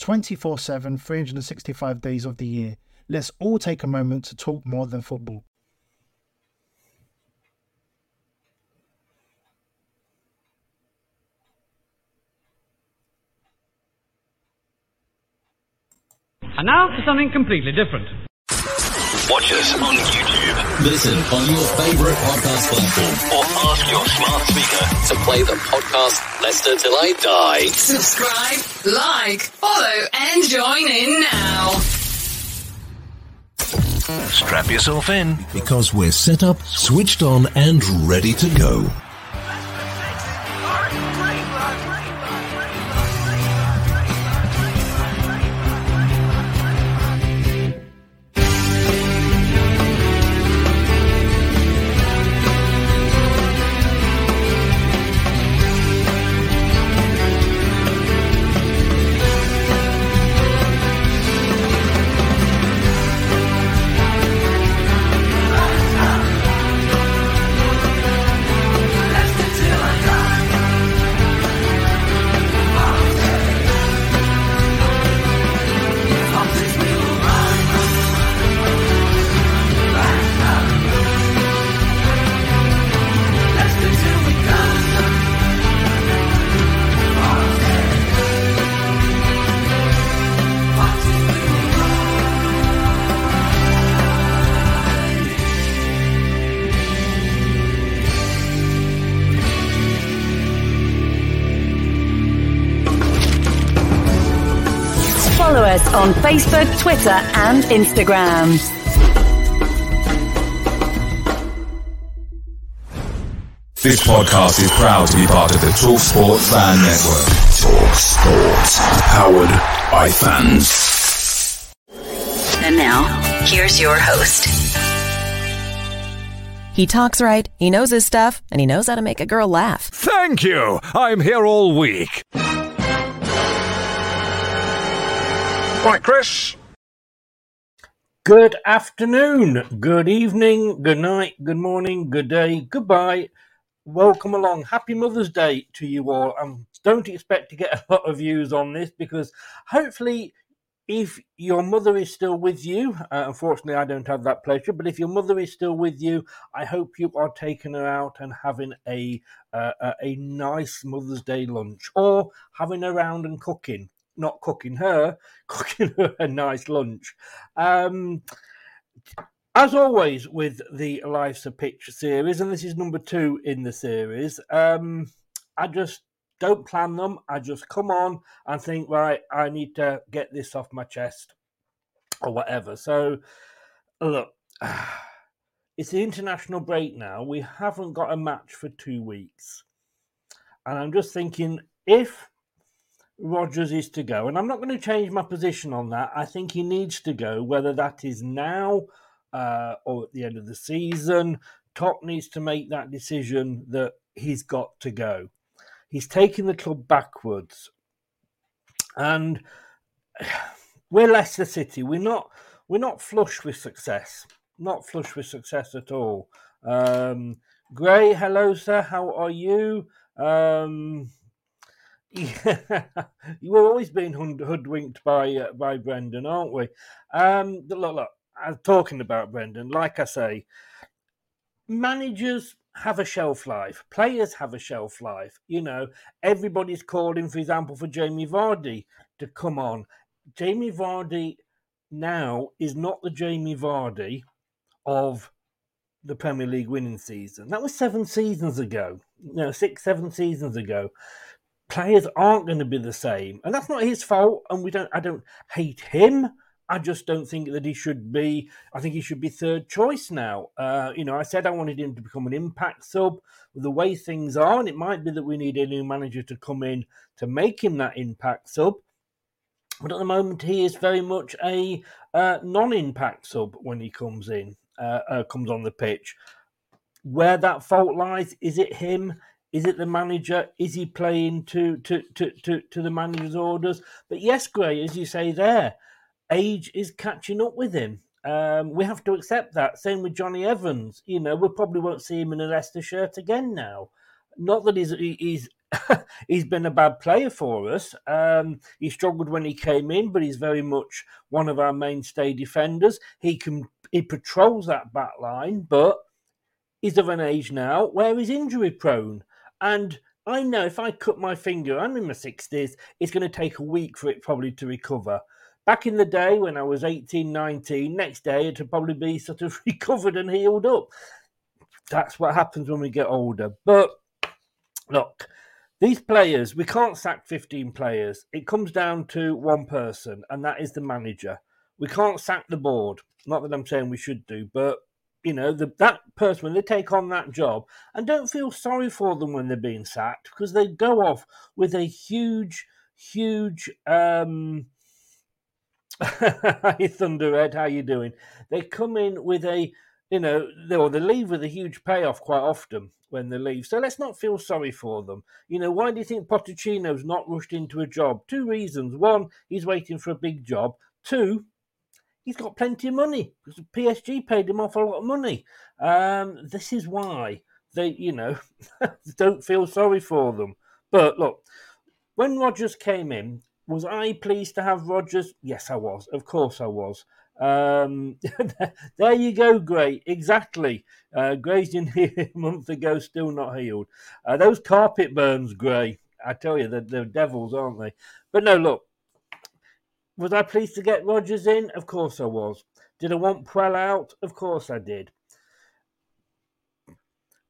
24 7, 365 days of the year. Let's all take a moment to talk more than football. And now for something completely different. Watch us on YouTube Listen on your favorite podcast platform or ask your smart speaker to play the podcast Leicester Till I Die. Subscribe, like, follow, and join in now. Strap yourself in. Because we're set up, switched on, and ready to go. Facebook, Twitter, and Instagram. This podcast is proud to be part of the TalkSport Fan Network. TalkSport, powered by fans. And now, here's your host. He talks right, he knows his stuff, and he knows how to make a girl laugh. Thank you. I'm here all week. Right, Chris. Good afternoon, good evening, good night, good morning, good day, goodbye. Welcome along. Happy Mother's Day to you all. And don't expect to get a lot of views on this because hopefully, if your mother is still with you, uh, unfortunately, I don't have that pleasure, but if your mother is still with you, I hope you are taking her out and having a uh, a nice Mother's Day lunch or having her around and cooking. Not cooking her, cooking her a nice lunch. Um, as always with the Life's a Pitch series, and this is number two in the series, um, I just don't plan them. I just come on and think, right, I need to get this off my chest or whatever. So, look, it's the international break now. We haven't got a match for two weeks. And I'm just thinking, if Rodgers is to go, and I'm not going to change my position on that, I think he needs to go, whether that is now uh, or at the end of the season. Top needs to make that decision that he's got to go. He's taking the club backwards, and we're Leicester City. We're not we're not flush with success. not flush with success at all. Um, Gray, hello, sir. How are you? Um, yeah, we're always being hoodwinked by uh, by Brendan, aren't we? Um, look, look. I'm talking about Brendan. Like I say, managers have a shelf life. Players have a shelf life. You know, everybody's calling, for example, for Jamie Vardy to come on. Jamie Vardy now is not the Jamie Vardy of the Premier League winning season. That was seven seasons ago. Know, six, seven seasons ago. Players aren't going to be the same, and that's not his fault. And we don't. I don't hate him. I just don't think that he should be. I think he should be third choice now. Uh, you know, I said I wanted him to become an impact sub. The way things are, and it might be that we need a new manager to come in to make him that impact sub. But at the moment, he is very much a uh, non-impact sub when he comes in, uh, uh, comes on the pitch. Where that fault lies, is it him? Is it the manager? Is he playing to to to to, to the manager's orders? But yes, Gray, as you say there, age is catching up with him. Um, we have to accept that. Same with Jonny Evans. You know, we probably won't see him in a Leicester shirt again now. Not that he's he's he's been a bad player for us. Um, he struggled when he came in, but he's very much one of our mainstay defenders. He can he patrols that back line, but he's of an age now where he's injury prone. And I know if I cut my finger, I'm in my sixties, it's going to take a week for it probably to recover. Back in the day when I was 18, 19, next day it'd probably be sort of recovered and healed up. That's what happens when we get older. But look, these players, we can't sack 15 players. It comes down to one person, and that is the manager. We can't sack the board. Not that I'm saying we should do, but you know, the, that person when they take on that job, and don't feel sorry for them when they're being sacked because they go off with a huge, huge um, Hi, Thunderhead. How you doing? They come in with a, you know, they, or they leave with a huge payoff quite often when they leave. So let's not feel sorry for them. You know, why do you think Pochettino's not rushed into a job? Two reasons. One, he's waiting for a big job. Two, he's got plenty of money because PSG paid him off a lot of money. Um, this is why they, you know, don't feel sorry for them. But look, when Rodgers came in, was I pleased to have Rodgers? Yes, I was. Of course, I was. Um, there you go, Gray. Exactly. Uh, Gray's in here a month ago, still not healed. Uh, those carpet burns, Gray. I tell you, they're, they're devils, aren't they? But no, look. Was I pleased to get Rodgers in? Of course I was. Did I want Puel out? Of course I did.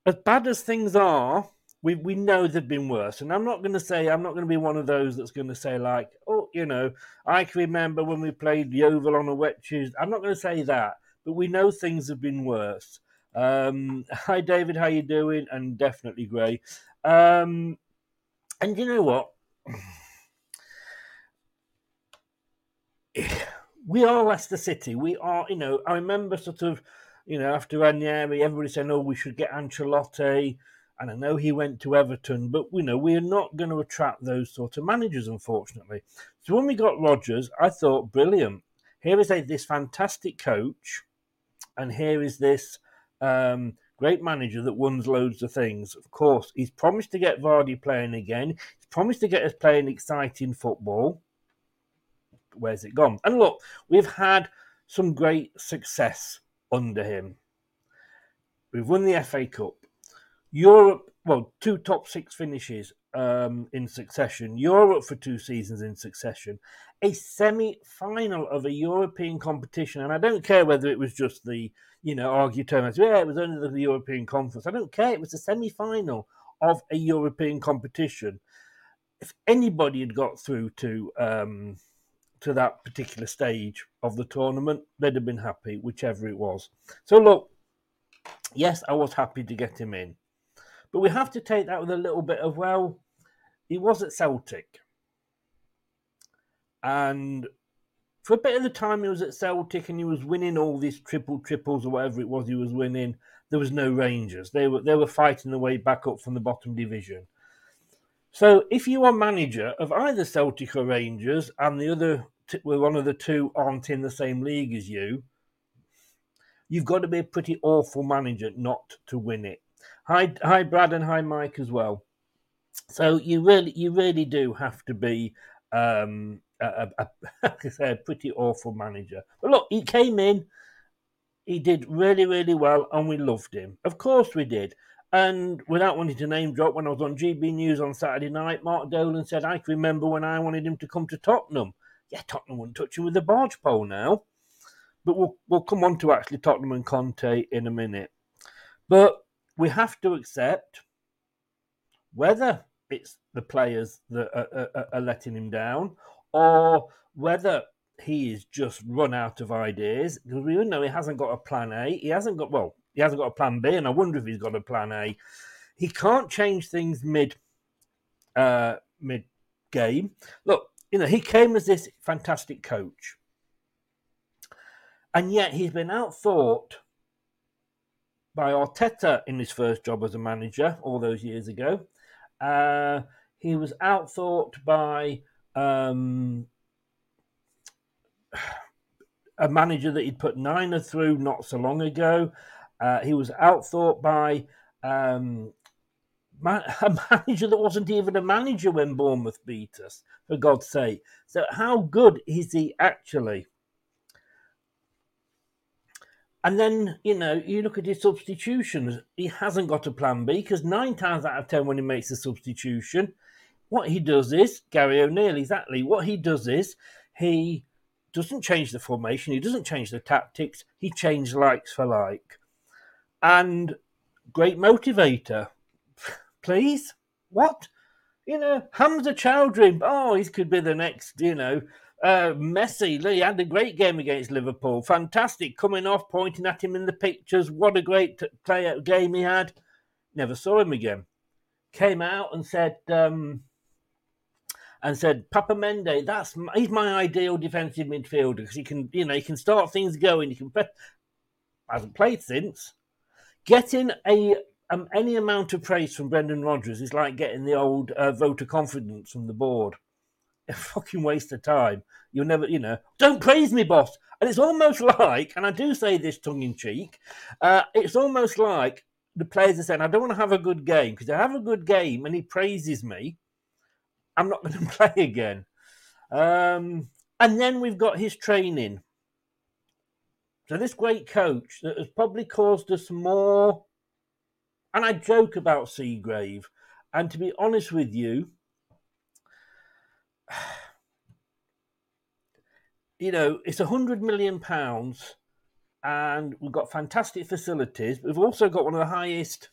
As bad as things are, we we know they've been worse. And I'm not going to say I'm not going to be one of those that's going to say like, oh, you know, I can remember when we played Yeovil on a wet Tuesday. I'm not going to say that, but we know things have been worse. Um, hi, David, how you doing? And definitely Gray. Um, and you know what? We are Leicester City. We are, you know, I remember sort of, you know, after Ranieri, everybody saying, oh, we should get Ancelotti and I know he went to Everton, but you know we're not going to attract those sort of managers, unfortunately. So when we got Rodgers, I thought, brilliant. Here is a this fantastic coach, and here is this um, great manager that wins loads of things. Of course, he's promised to get Vardy playing again. He's promised to get us playing exciting football. Where's it gone? And look, we've had some great success under him. We've won the FA Cup. Europe, well, two top six finishes um, in succession. Europe for two seasons in succession. A semi-final of a European competition, and I don't care whether it was just the, you know, argue terms. Yeah, it was only the European Conference. I don't care. It was a semi-final of a European competition. If anybody had got through to um, to that particular stage of the tournament, they'd have been happy, whichever it was. So look, yes, I was happy to get him in. But we have to take that with a little bit of, well, he was at Celtic. And for a bit of the time he was at Celtic and he was winning all these triple triples or whatever it was he was winning, there was no Rangers. They were they were fighting the way back up from the bottom division. So if you are manager of either Celtic or Rangers and the other well, one of the two aren't in the same league as you, you've got to be a pretty awful manager not to win it. Hi, hi, Brad, and hi, Mike as well. So you really, you really do have to be um, a, a, a, a pretty awful manager. But look, he came in, he did really, really well, and we loved him. Of course, we did. And without wanting to name drop, when I was on GB News on Saturday night, Mark Dolan said, I can remember when I wanted him to come to Tottenham. Yeah, Tottenham wouldn't touch him with a barge pole now. But we'll, we'll come on to actually Tottenham and Conte in a minute. But we have to accept whether it's the players that are, are, are letting him down or whether he is just run out of ideas because we know he hasn't got a plan A. He hasn't got well, he hasn't got a plan B, and I wonder if he's got a plan A. He can't change things mid uh, mid game. Look, you know, he came as this fantastic coach, and yet he's been outthought by Arteta in his first job as a manager all those years ago. Uh, he was outthought by um, a manager that he'd put Niner through not so long ago. Uh, he was outthought by um, a manager that wasn't even a manager when Bournemouth beat us, for God's sake. So, how good is he actually? And then, you know, you look at his substitutions, he hasn't got a plan B because nine times out of ten, when he makes a substitution, what he does is Gary O'Neill, exactly. What he does is he doesn't change the formation, he doesn't change the tactics, he changes likes for like. And great motivator. Please? What? You know, Hamza Choudhury, oh, he could be the next, you know, uh, Messi, he had a great game against Liverpool. Fantastic, coming off, pointing at him in the pictures. What a great t- play game he had. Never saw him again. Came out and said, um, and said, Papa Mendy, that's he's my ideal defensive midfielder because he can, you know, he can start things going. He can. Hasn't played since. Getting a um, any amount of praise from Brendan Rodgers is like getting the old uh, vote of confidence from the board a fucking waste of time. You'll never, you know, don't praise me, boss. And it's almost like, and I do say this tongue in cheek, uh, it's almost like the players are saying, I don't want to have a good game because I have a good game and he praises me, I'm not going to play again. Um, and then we've got his training. So this great coach that has probably caused us more. And I joke about Seagrave. And to be honest with you, you know, it's a hundred million pounds, and we've got fantastic facilities. But We've also got one of the highest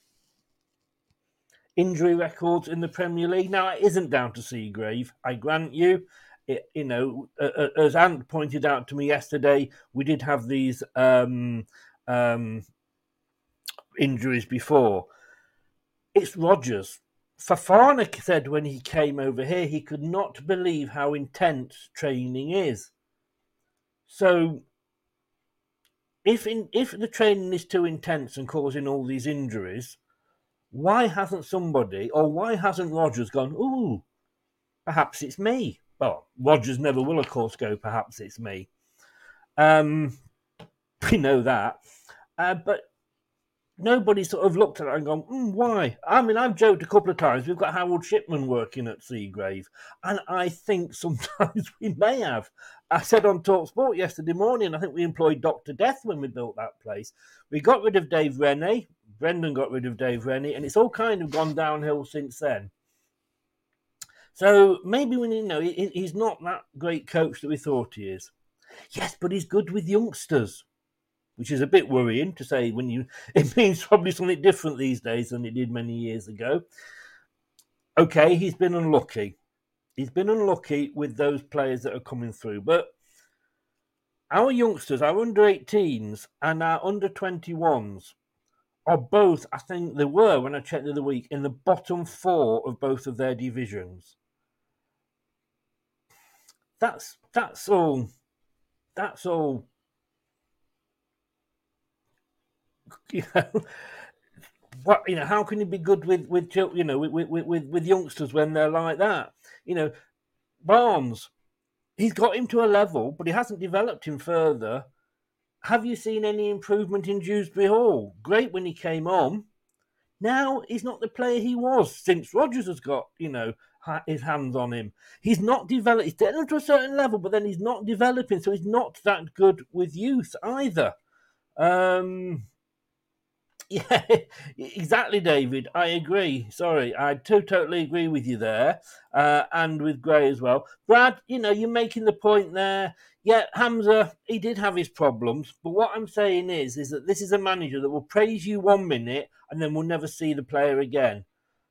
injury records in the Premier League. Now, it isn't down to Seagrave, I grant you. It, you know, uh, as Ant pointed out to me yesterday, we did have these um, um, injuries before. It's Rodgers. Fofana said when he came over here, he could not believe how intense training is. So, if in, if the training is too intense and causing all these injuries, why hasn't somebody or why hasn't Rodgers gone? Ooh, perhaps it's me. Well, Rodgers never will, of course, go. Perhaps it's me. Um, we know that, uh, but nobody sort of looked at it and gone, mm, why? I mean, I've joked a couple of times. We've got Harold Shipman working at Seagrave, and I think sometimes we may have. I said on Talk Sport yesterday morning, I think we employed Dr. Death when we built that place. We got rid of Dave Rennie. Brendan got rid of Dave Rennie, and it's all kind of gone downhill since then. So maybe we need to know he's not that great coach that we thought he is. Yes, but he's good with youngsters which is a bit worrying to say when you it means probably something different these days than it did many years ago. Okay, he's been unlucky. He's been unlucky with those players that are coming through, but our youngsters, our under 18s and our under 21s are both, I think they were when I checked the other week, in the bottom four of both of their divisions. That's that's all that's all you know, what you know, how can you be good with with you know with with with, with youngsters when they're like that? You know, Barnes, he's got him to a level, but he hasn't developed him further. have you seen any improvement in Dewsbury Hall? Great when he came on. Now he's not the player he was since Rodgers has got, you know, his hands on him. He's not developed. He's getting to a certain level, but then he's not developing, so he's not that good with youth either. Um, yeah, exactly, David. I agree. Sorry, I too totally agree with you there, uh, and with Gray as well. Brad, you know, you're making the point there. Yeah, Hamza, he did have his problems, but what I'm saying is, is that this is a manager that will praise you one minute and then we'll never see the player again.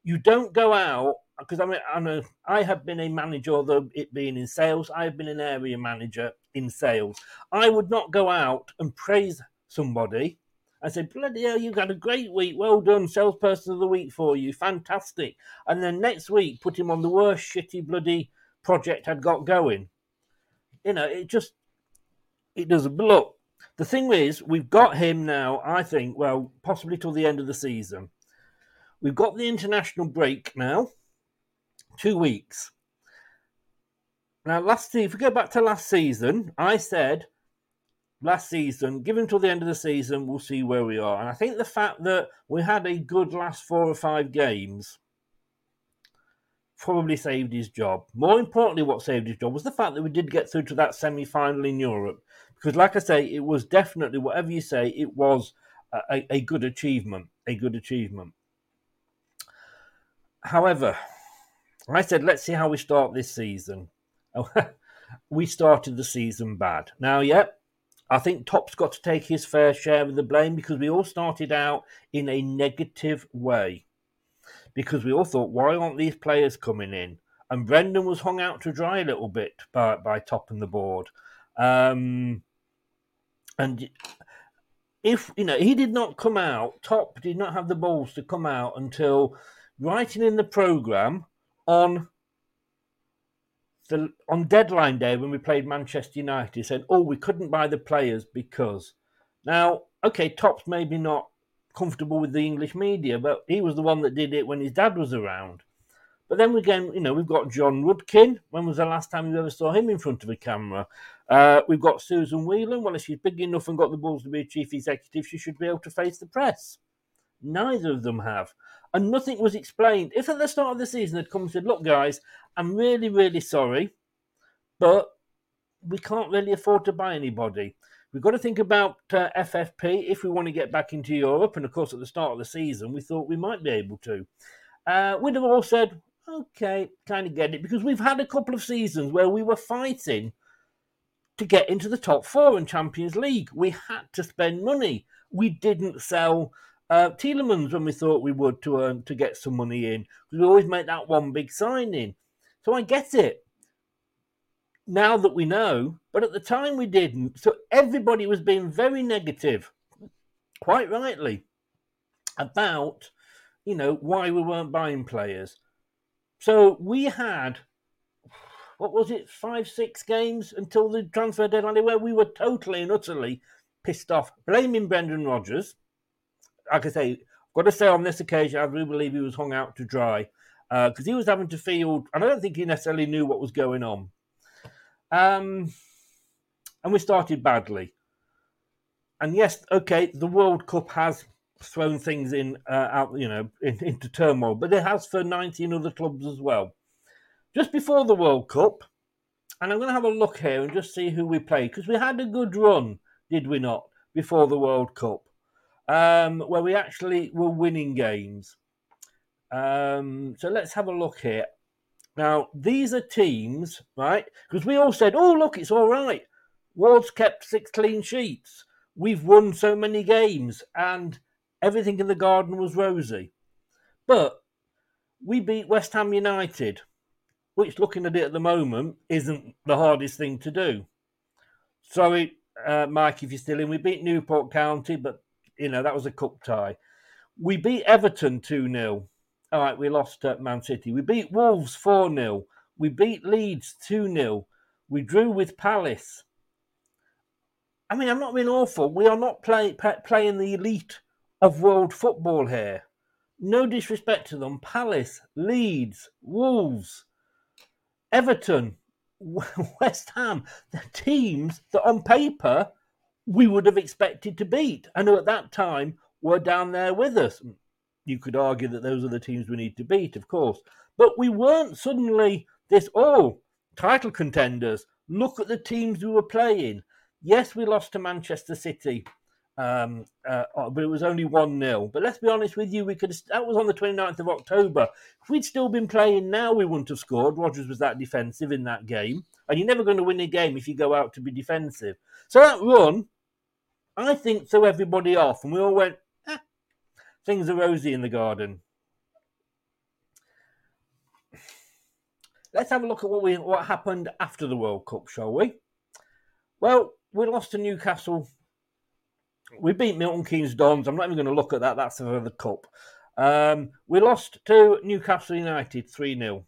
You don't go out because I mean, I know I have been a manager, although it being in sales, I have been an area manager in sales. I would not go out and praise somebody and say, bloody hell, you've got a great week. Well done, salesperson of the week for you. Fantastic. And then next week, put him on the worst shitty bloody project I'd got going. You know, it just, it doesn't. Look, the thing is, we've got him now, I think, well, possibly till the end of the season. We've got the international break now, two weeks. Now, last if we go back to last season, I said last season, give him till the end of the season, we'll see where we are. And I think the fact that we had a good last four or five games probably saved his job. More importantly, what saved his job was the fact that we did get through to that semi final in Europe. Because, like I say, it was definitely, whatever you say, it was a, a good achievement. A good achievement. However, I said, let's see how we start this season. we started the season bad. Now, yeah, I think Top's got to take his fair share of the blame because we all started out in a negative way. Because we all thought, why aren't these players coming in? And Brendan was hung out to dry a little bit by, by Top and the board. Um, and if, you know, he did not come out, Top did not have the balls to come out until writing in the programme on the on deadline day when we played Manchester United, said, "Oh, we couldn't buy the players because." Now, okay, Top's maybe not comfortable with the English media, but he was the one that did it when his dad was around. But then again, you know, we've got John Rudkin. When was the last time you ever saw him in front of a camera? Uh, we've got Susan Whelan. Well, if she's big enough and got the balls to be a chief executive, she should be able to face the press. Neither of them have. And nothing was explained. If at the start of the season they'd come and said, Look, guys, I'm really, really sorry, but we can't really afford to buy anybody. We've got to think about uh, FFP if we want to get back into Europe. And of course, at the start of the season, we thought we might be able to. Uh, we'd have all said, okay, kind of get it, because we've had a couple of seasons where we were fighting to get into the top four in Champions League. We had to spend money. We didn't sell uh, Tielemans when we thought we would to earn to get some money in. because We always make that one big signing. So I get it. Now that we know, but at the time we didn't. So everybody was being very negative, quite rightly, about you know why we weren't buying players. So we had what was it, five, six games until the transfer deadline where we were totally and utterly pissed off, blaming Brendan Rodgers like I say, I've got to say on this occasion, I do believe he was hung out to dry because uh, he was having to field, and I don't think he necessarily knew what was going on. Um, and we started badly. And yes, okay, the World Cup has thrown things in uh, out, you know, in, into turmoil, but it has for 19 other clubs as well. Just before the World Cup, and I'm going to have a look here and just see who we played because we had a good run, did we not, before the World Cup? Um, where we actually were winning games. Um, so let's have a look here. Now, these are teams, right? Because we all said, oh, look, it's all right. Ward's kept six clean sheets. We've won so many games, and everything in the garden was rosy. But we beat West Ham United, which, looking at it at the moment, isn't the hardest thing to do. Sorry, uh, Mike, if you're still in. We beat Newport County, but you know, that was a cup tie. We beat Everton 2 0. All right, we lost at Man City. We beat Wolves 4 0. We beat Leeds 2 0. We drew with Palace. I mean, I'm not being awful. We are not play, play, playing the elite of world football here. No disrespect to them. Palace, Leeds, Wolves, Everton, West Ham, the teams that on paper we would have expected to beat, and who at that time were down there with us. You could argue that those are the teams we need to beat, of course, but we weren't suddenly this oh title contenders. Look at the teams we were playing. Yes, we lost to Manchester City um, uh, uh, but it was only 1 0. But let's be honest with you, we could that was on the 29th of October. If we'd still been playing now, we wouldn't have scored. Rodgers was that defensive in that game. And you're never going to win a game if you go out to be defensive. So that run, I think, threw everybody off. And we all went, eh, things are rosy in the garden. Let's have a look at what we what happened after the World Cup, shall we? Well, we lost to Newcastle we beat Milton Keynes Dons. I'm not even going to look at that. That's the cup. Um, we lost to Newcastle United 3 0.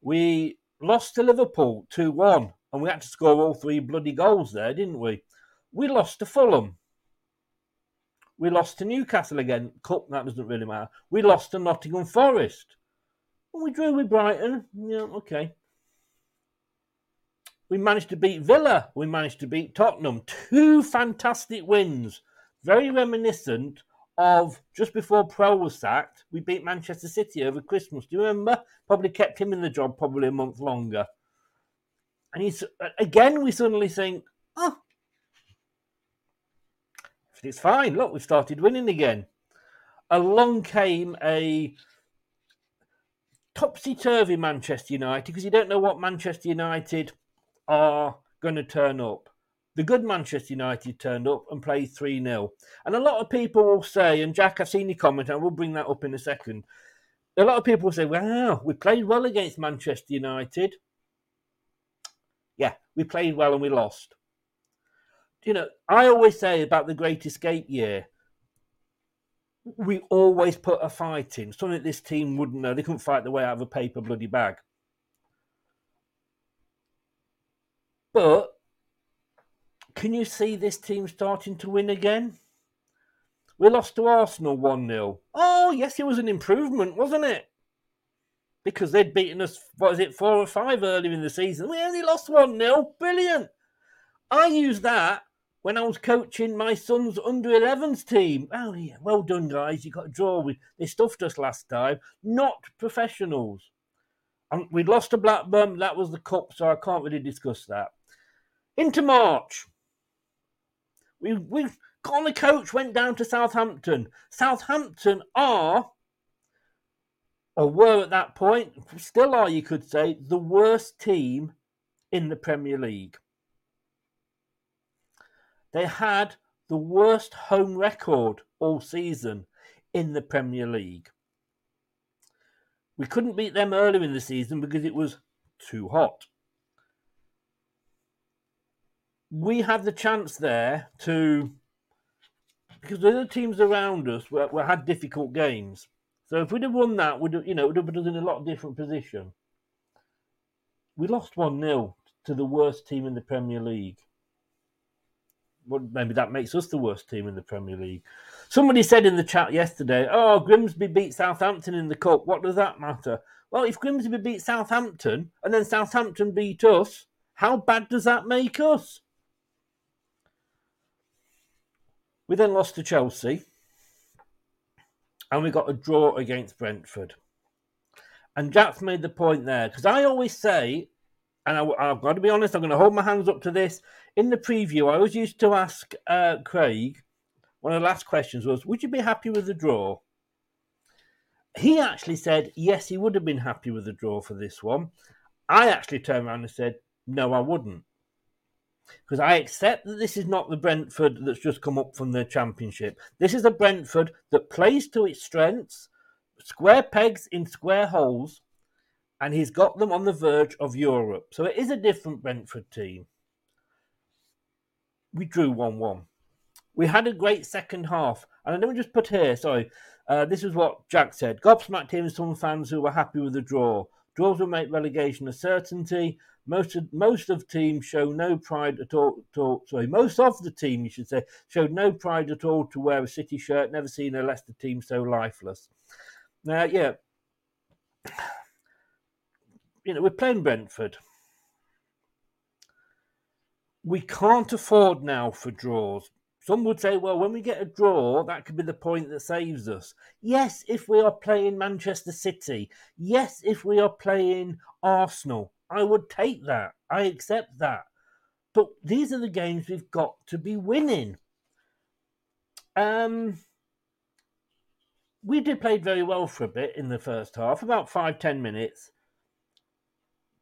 We lost to Liverpool 2 1, and we had to score all three bloody goals there, didn't we? We lost to Fulham. We lost to Newcastle again. Cup, that doesn't really matter. We lost to Nottingham Forest. We drew with Brighton. Yeah, okay. We managed to beat Villa. We managed to beat Tottenham. Two fantastic wins. Very reminiscent of just before Puel was sacked, we beat Manchester City over Christmas. Do you remember? Probably kept him in the job probably a month longer. And he's again, we suddenly think, oh, it's fine. Look, we've started winning again. Along came a topsy turvy Manchester United because you don't know what Manchester United are going to turn up. The good Manchester United turned up and played 3 0. And a lot of people will say, and Jack, I've seen you comment, and we'll bring that up in a second. A lot of people will say, wow, we played well against Manchester United. Yeah, we played well and we lost. You know, I always say about the Great Escape year, we always put a fight in, something this team wouldn't know. They couldn't fight the way out of a paper bloody bag. But can you see this team starting to win again? We lost to Arsenal 1 0. Oh, yes, it was an improvement, wasn't it? Because they'd beaten us, what is it, 4 or 5 earlier in the season. We only lost 1 0. Brilliant. I use that when I was coaching my son's under 11s team. Oh, yeah, well done, guys. You got a draw. We, they stuffed us last time. Not professionals. And we'd lost to Blackburn. That was the cup, so I can't really discuss that. Into March. We we got on the coach, went down to Southampton. Southampton are, or were at that point, still are, you could say, the worst team in the Premier League. They had the worst home record all season in the Premier League. We couldn't beat them earlier in the season because it was too hot we had the chance there to because the other teams around us were, were had difficult games. So if we'd have won that, would you know, would have put us in a lot different position. We lost one 0 to the worst team in the Premier League. Well, maybe that makes us the worst team in the Premier League. Somebody said in the chat yesterday, "Oh, Grimsby beat Southampton in the cup. What does that matter?" Well, if Grimsby beat Southampton and then Southampton beat us, how bad does that make us? We then lost to Chelsea and we got a draw against Brentford. And Jack's made the point there because I always say, and I, have got to be honest, I'm going to hold my hands up to this. In the preview, I always used to ask uh, Craig, one of the last questions was, Would you be happy with the draw? He actually said, Yes, he would have been happy with the draw for this one. I actually turned around and said, No, I wouldn't because I accept that this is not the Brentford that's just come up from the Championship. This is a Brentford that plays to its strengths, square pegs in square holes, and he's got them on the verge of Europe. So it is a different Brentford team. We drew 1 1. We had a great second half. And let me just put here, sorry, uh, this is what Jack said. Gobsmacked him some fans who were happy with the draw. Draws will make relegation a certainty. Most of most of teams show no pride at all, at all. Sorry, most of the team, you should say, showed no pride at all to wear a City shirt. Never seen a Leicester team so lifeless. Now, yeah, you know we're playing Brentford. We can't afford now for draws. Some would say, well, when we get a draw, that could be the point that saves us. Yes, if we are playing Manchester City. Yes, if we are playing Arsenal. I would take that. I accept that. But these are the games we've got to be winning. Um, we did play very well for a bit in the first half, about five ten minutes,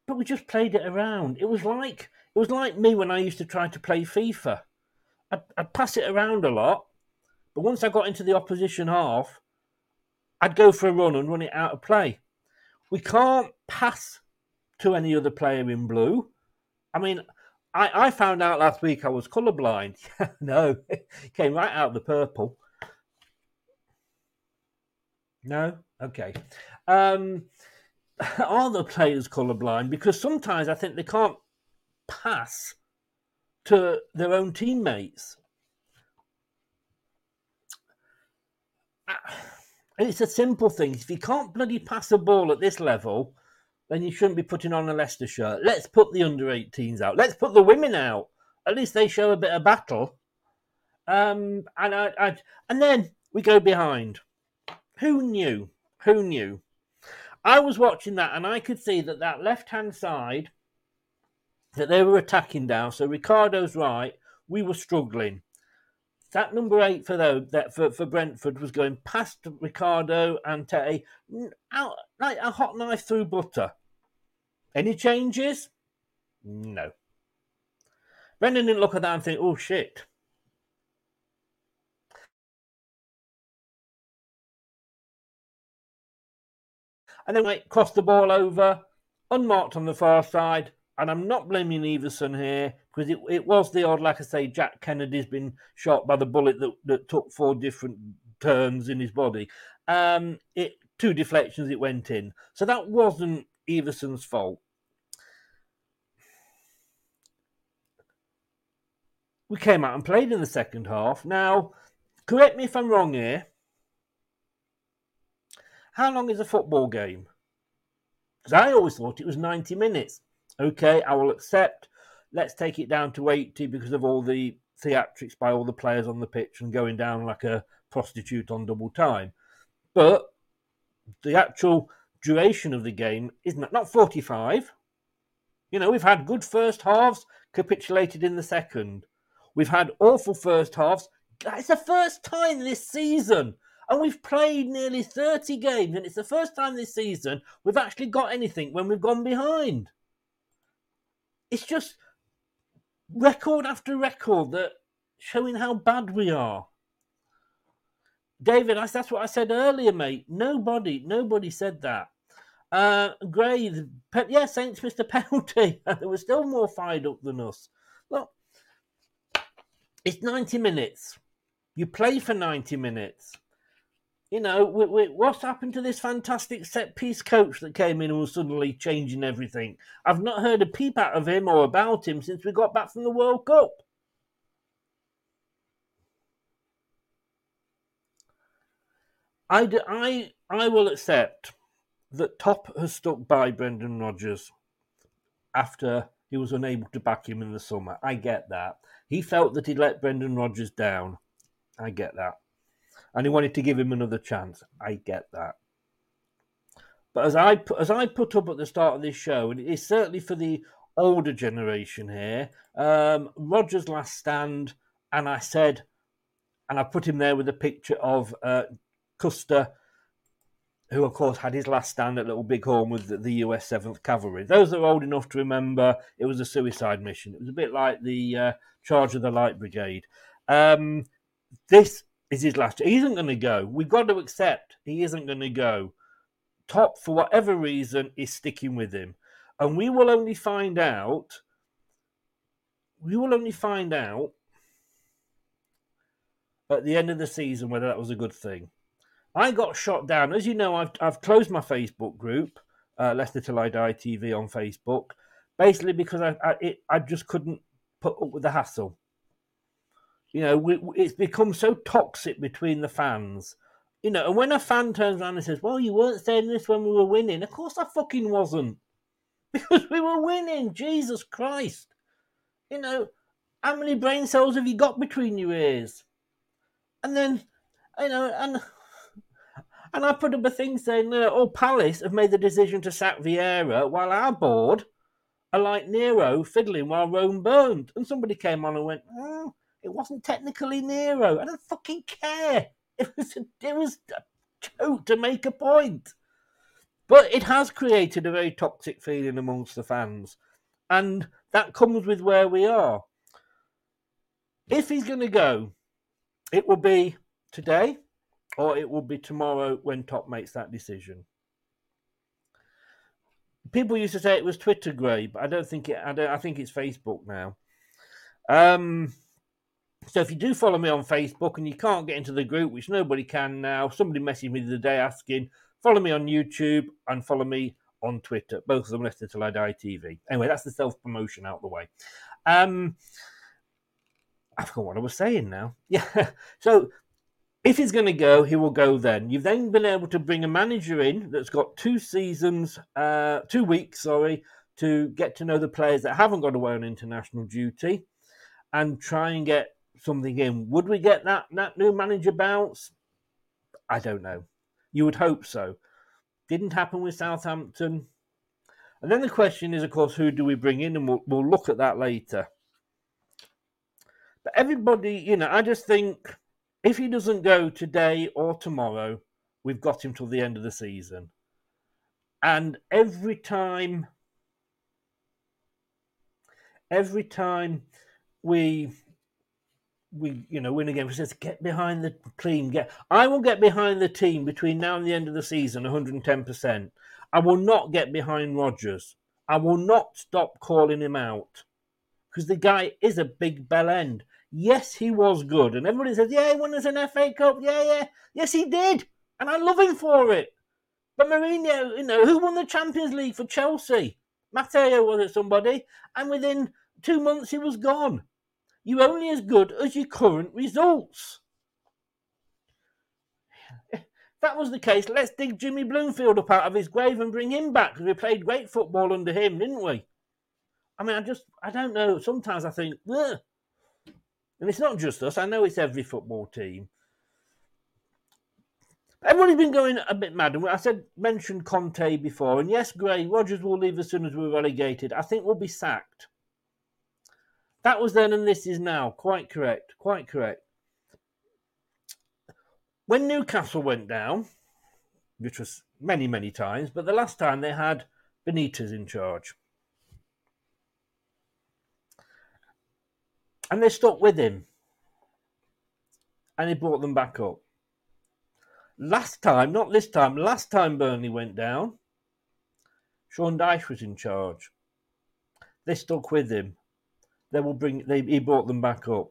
but we just played it around. It was like it was like me when I used to try to play FIFA. I'd, I'd pass it around a lot, but once I got into the opposition half, I'd go for a run and run it out of play. We can't pass to any other player in blue. I mean, I, I found out last week I was colourblind. no, came right out of the purple. No? Okay. Um, are the players colourblind? Because sometimes I think they can't pass to their own teammates. It's a simple thing. If you can't bloody pass a ball at this level, then you shouldn't be putting on a Leicester shirt. Let's put the under 18s out. Let's put the women out. At least they show a bit of battle. Um, and I, I, and then we go behind. Who knew? Who knew? I was watching that and I could see that that left hand side that they were attacking down. So Ricardo's right. We were struggling. That number eight for though that for, for Brentford was going past Ricardo and Tete out like a hot knife through butter. Any changes? No. Brendan didn't look at that and think, oh shit. And then like cross the ball over, unmarked on the far side, and I'm not blaming Everson here because it, it was the odd, like I say, Jack Kennedy's been shot by the bullet that, that took four different turns in his body. Um, it two deflections it went in, so that wasn't Everson's fault. We came out and played in the second half. Now, correct me if I'm wrong here. How long is a football game? Because I always thought it was 90 minutes. Okay, I will accept. Let's take it down to 80 because of all the theatrics by all the players on the pitch and going down like a prostitute on double time. But the actual duration of the game is not, not 45. You know, we've had good first halves, capitulated in the second. We've had awful first halves. It's the first time this season. And we've played nearly 30 games, and it's the first time this season we've actually got anything when we've gone behind it's just record after record that showing how bad we are. David, that's what I said earlier, mate. Nobody, nobody said that. Uh, Gray, pe- yeah, Saints missed a penalty. they were still more fired up than us. Look, it's 90 minutes. You play for 90 minutes you know, we, we, what's happened to this fantastic set piece coach that came in and was suddenly changing everything? I've not heard a peep out of him or about him since we got back from the World Cup. I, I, I will accept that Top has stuck by Brendan Rodgers after he was unable to back him in the summer. I get that. He felt that he'd let Brendan Rodgers down. I get that and he wanted to give him another chance. I get that. But as I as I put up at the start of this show, and it's certainly for the older generation here, um, Rodgers' last stand, and I said, and I put him there with a picture of uh, Custer, who of course had his last stand at Little Bighorn with the, the US Seventh Cavalry. Those that are old enough to remember, it was a suicide mission. It was a bit like the uh, Charge of the Light Brigade. Um, this is his last. He isn't going to go. We've got to accept he isn't going to go. Top, for whatever reason, is sticking with him. And we will only find out. We will only find out at the end of the season whether that was a good thing. I got shot down. As you know, I've, I've closed my Facebook group, uh, Leicester Till I Die TV on Facebook, basically because I, I, it, I just couldn't put up with the hassle. You know, we, it's become so toxic between the fans. You know, and when a fan turns around and says, "Well, you weren't saying this when we were winning," of course I fucking wasn't, because we were winning. Jesus Christ! You know, how many brain cells have you got between your ears? And then, you know, and and I put up a thing saying, uh, oh, Palace have made the decision to sack Vieira while our board are like Nero fiddling while Rome burned. And somebody came on and went, oh, it wasn't technically Nero. I don't fucking care. It was a, it was a joke to make a point. But it has created a very toxic feeling amongst the fans. And that comes with where we are. If he's going to go, it will be today or it will be tomorrow when Top makes that decision. People used to say it was Twitter grey, but I don't think it. I, don't, I think it's Facebook now. Um, so if you do follow me on Facebook and you can't get into the group, which nobody can now, somebody messaged me the other day asking, follow me on YouTube and follow me on Twitter. Both of them Leicester Till I Die TV. Anyway, that's the self promotion out the way. Um, I forgot what I was saying now. Yeah. So if he's going to go, he will go then. You've then been able to bring a manager in that's got two seasons, uh, two weeks, sorry, to get to know the players that haven't got away on international duty and try and get something in. Would we get that, that new manager bounce? I don't know. You would hope so. Didn't happen with Southampton. And then the question is, of course, who do we bring in? And we'll, we'll look at that later. But everybody, you know, I just think if he doesn't go today or tomorrow, we've got him till the end of the season. And every time, every time we we you know win a game. He says, "Get behind the team." Get. I will get behind the team between now and the end of the season, 110. percent I will not get behind Rodgers. I will not stop calling him out because the guy is a big bell end. Yes, he was good, and everybody says, "Yeah, he won us an FA Cup." Yeah, yeah, yes, he did, and I love him for it. But Mourinho, you know, who won the Champions League for Chelsea? Matteo was it somebody? And within two months, he was gone. You're only as good as your current results. If that was the case, let's dig Jimmy Bloomfield up out of his grave and bring him back because we played great football under him, didn't we? I mean, I just, I don't know. Sometimes I think, Ugh. and it's not just us. I know it's every football team. Everybody's been going a bit mad. I said mentioned Conte before, and yes, Gray Rodgers will leave as soon as we're relegated. I think we'll be sacked. That was then and this is now. Quite correct. Quite correct. When Newcastle went down, which was many, many times, but the last time they had Benitez in charge. And they stuck with him. And he brought them back up. Last time, not this time, last time Burnley went down, Sean Dyche was in charge. They stuck with him they will bring. They, he brought them back up.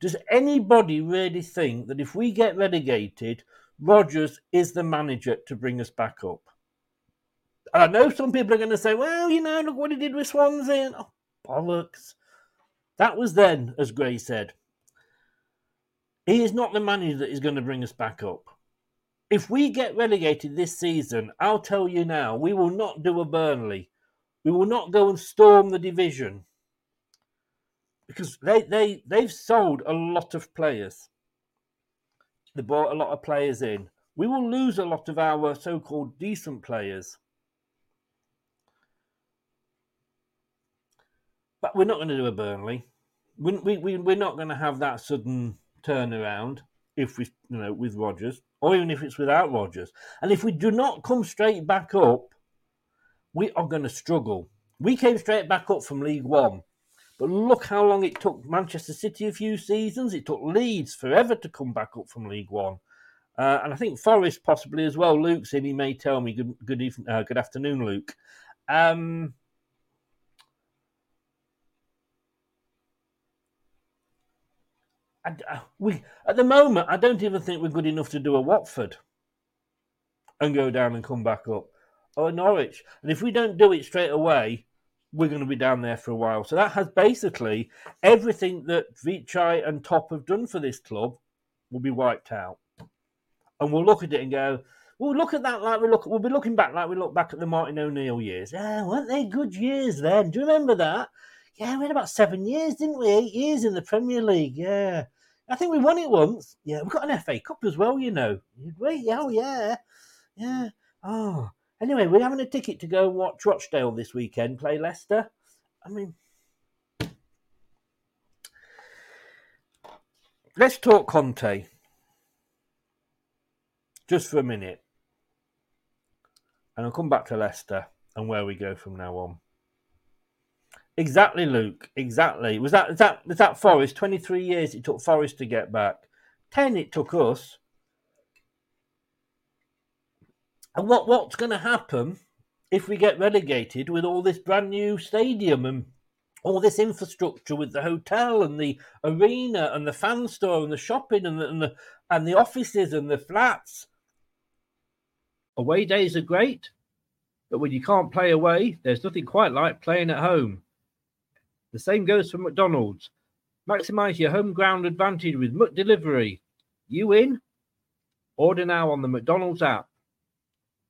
Does anybody really think that if we get relegated, Rodgers is the manager to bring us back up? And I know some people are going to say, "Well, you know, look what he did with Swansea." Oh, bollocks! That was then, as Gray said. He is not the manager that is going to bring us back up. If we get relegated this season, I'll tell you now, we will not do a Burnley. We will not go and storm the division because they, they, they've sold a lot of players. They bought a lot of players in. We will lose a lot of our so called decent players. But we're not going to do a Burnley. We, we, we, we're not going to have that sudden turnaround if we, you know, with Rodgers, or even if it's without Rodgers. And if we do not come straight back up, we are going to struggle. We came straight back up from League One but look how long it took Manchester City a few seasons. It took Leeds forever to come back up from League One. Uh, and I think Forest possibly as well. Luke's in, he may tell me. Good, good, evening, uh, good afternoon, Luke. Um, and, uh, we at the moment, I don't even think we're good enough to do a Watford and go down and come back up, or Norwich. And if we don't do it straight away, we're going to be down there for a while. So that has basically everything that Vichai and Top have done for this club will be wiped out. And we'll look at it and go, we'll look at that like we look. We'll be looking back like we look back at the Martin O'Neill years. Yeah, weren't they good years then? Do you remember that? Yeah, we had about seven years, didn't we? Eight years in the Premier League. Yeah. I think we won it once. Yeah, we got an FA Cup as well, you know. Did we? Oh, yeah. Yeah. Oh. Anyway, we're having a ticket to go and watch Rochdale this weekend play Leicester. I mean, let's talk Conte just for a minute. And I'll come back to Leicester and where we go from now on. Exactly, Luke. Exactly. Was that was that was that Forest? Twenty three years it took Forest to get back. Ten it took us. And what what's going to happen if we get relegated with all this brand new stadium and all this infrastructure with the hotel and the arena and the fan store and the shopping and the and the, and the offices and the flats? Away days are great, but when you can't play away, there's nothing quite like playing at home. The same goes for McDonald's. Maximize your home ground advantage with McDelivery. You in? Order now on the McDonald's app.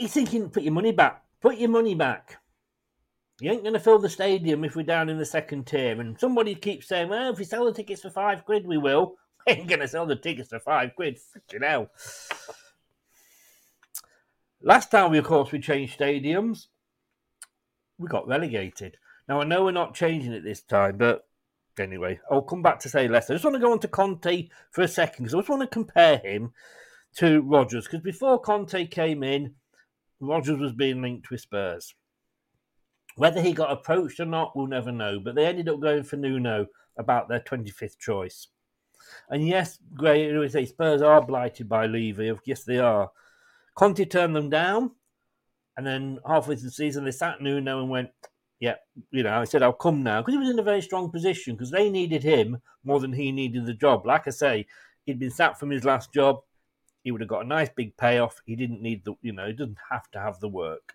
He's thinking, put your money back. Put your money back. You ain't going to fill the stadium if we're down in the second tier. And somebody keeps saying, well, if we sell the tickets for five quid, we will. We ain't going to sell the tickets for five quid. Freaking hell. Last time, we, of course, we changed stadiums, we got relegated. Now, I know we're not changing it this time, but anyway, I'll come back to say less. I just want to go on to Conte for a second because I just want to compare him to Rodgers because before Conte came in, Rodgers was being linked with Spurs. Whether he got approached or not, we'll never know. But they ended up going for Nuno about their 25th choice. And yes, Gray, we say Spurs are blighted by Levy. Yes, they are. Conte turned them down. And then halfway through the season, they sat Nuno and went, yeah, you know, I said, I'll come now. Because he was in a very strong position because they needed him more than he needed the job. Like I say, he'd been sacked from his last job he would have got a nice big payoff. He didn't need the, you know, he doesn't have to have the work.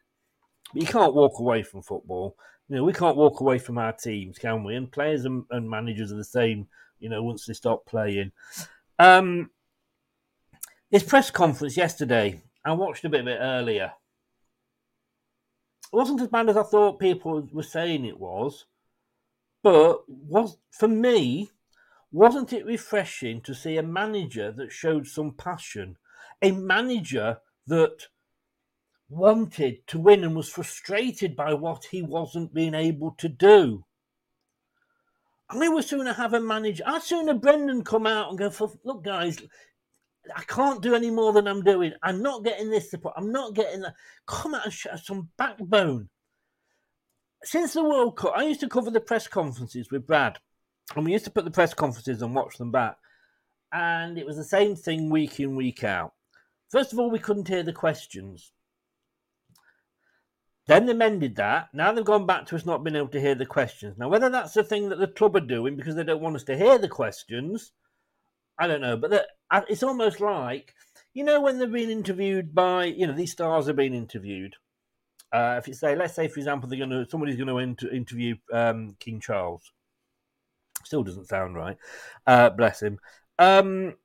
But you can't walk away from football. You know, we can't walk away from our teams, can we? And players and, and managers are the same, you know, once they stop playing. Um, his press conference yesterday, I watched a bit of it earlier. It wasn't as bad as I thought people were saying it was, but was for me, wasn't it refreshing to see a manager that showed some passion? A manager that wanted to win and was frustrated by what he wasn't being able to do. I would sooner have a manager. I'd sooner Brendan come out and go, look, guys, I can't do any more than I'm doing. I'm not getting this support. I'm not getting that. Come out and show some backbone. Since the World Cup, I used to cover the press conferences with Brad and we used to put the press conferences and watch them back. And it was the same thing week in, week out. First of all, we couldn't hear the questions. Then they mended that. Now they've gone back to us not being able to hear the questions. Now, whether that's the thing that the club are doing because they don't want us to hear the questions, I don't know. But it's almost like, you know, when they're being interviewed by, you know, these stars are being interviewed. Uh, if you say, let's say, for example, they're going to somebody's going to inter- interview um, King Charles, Still doesn't sound right. Uh, bless him. Um,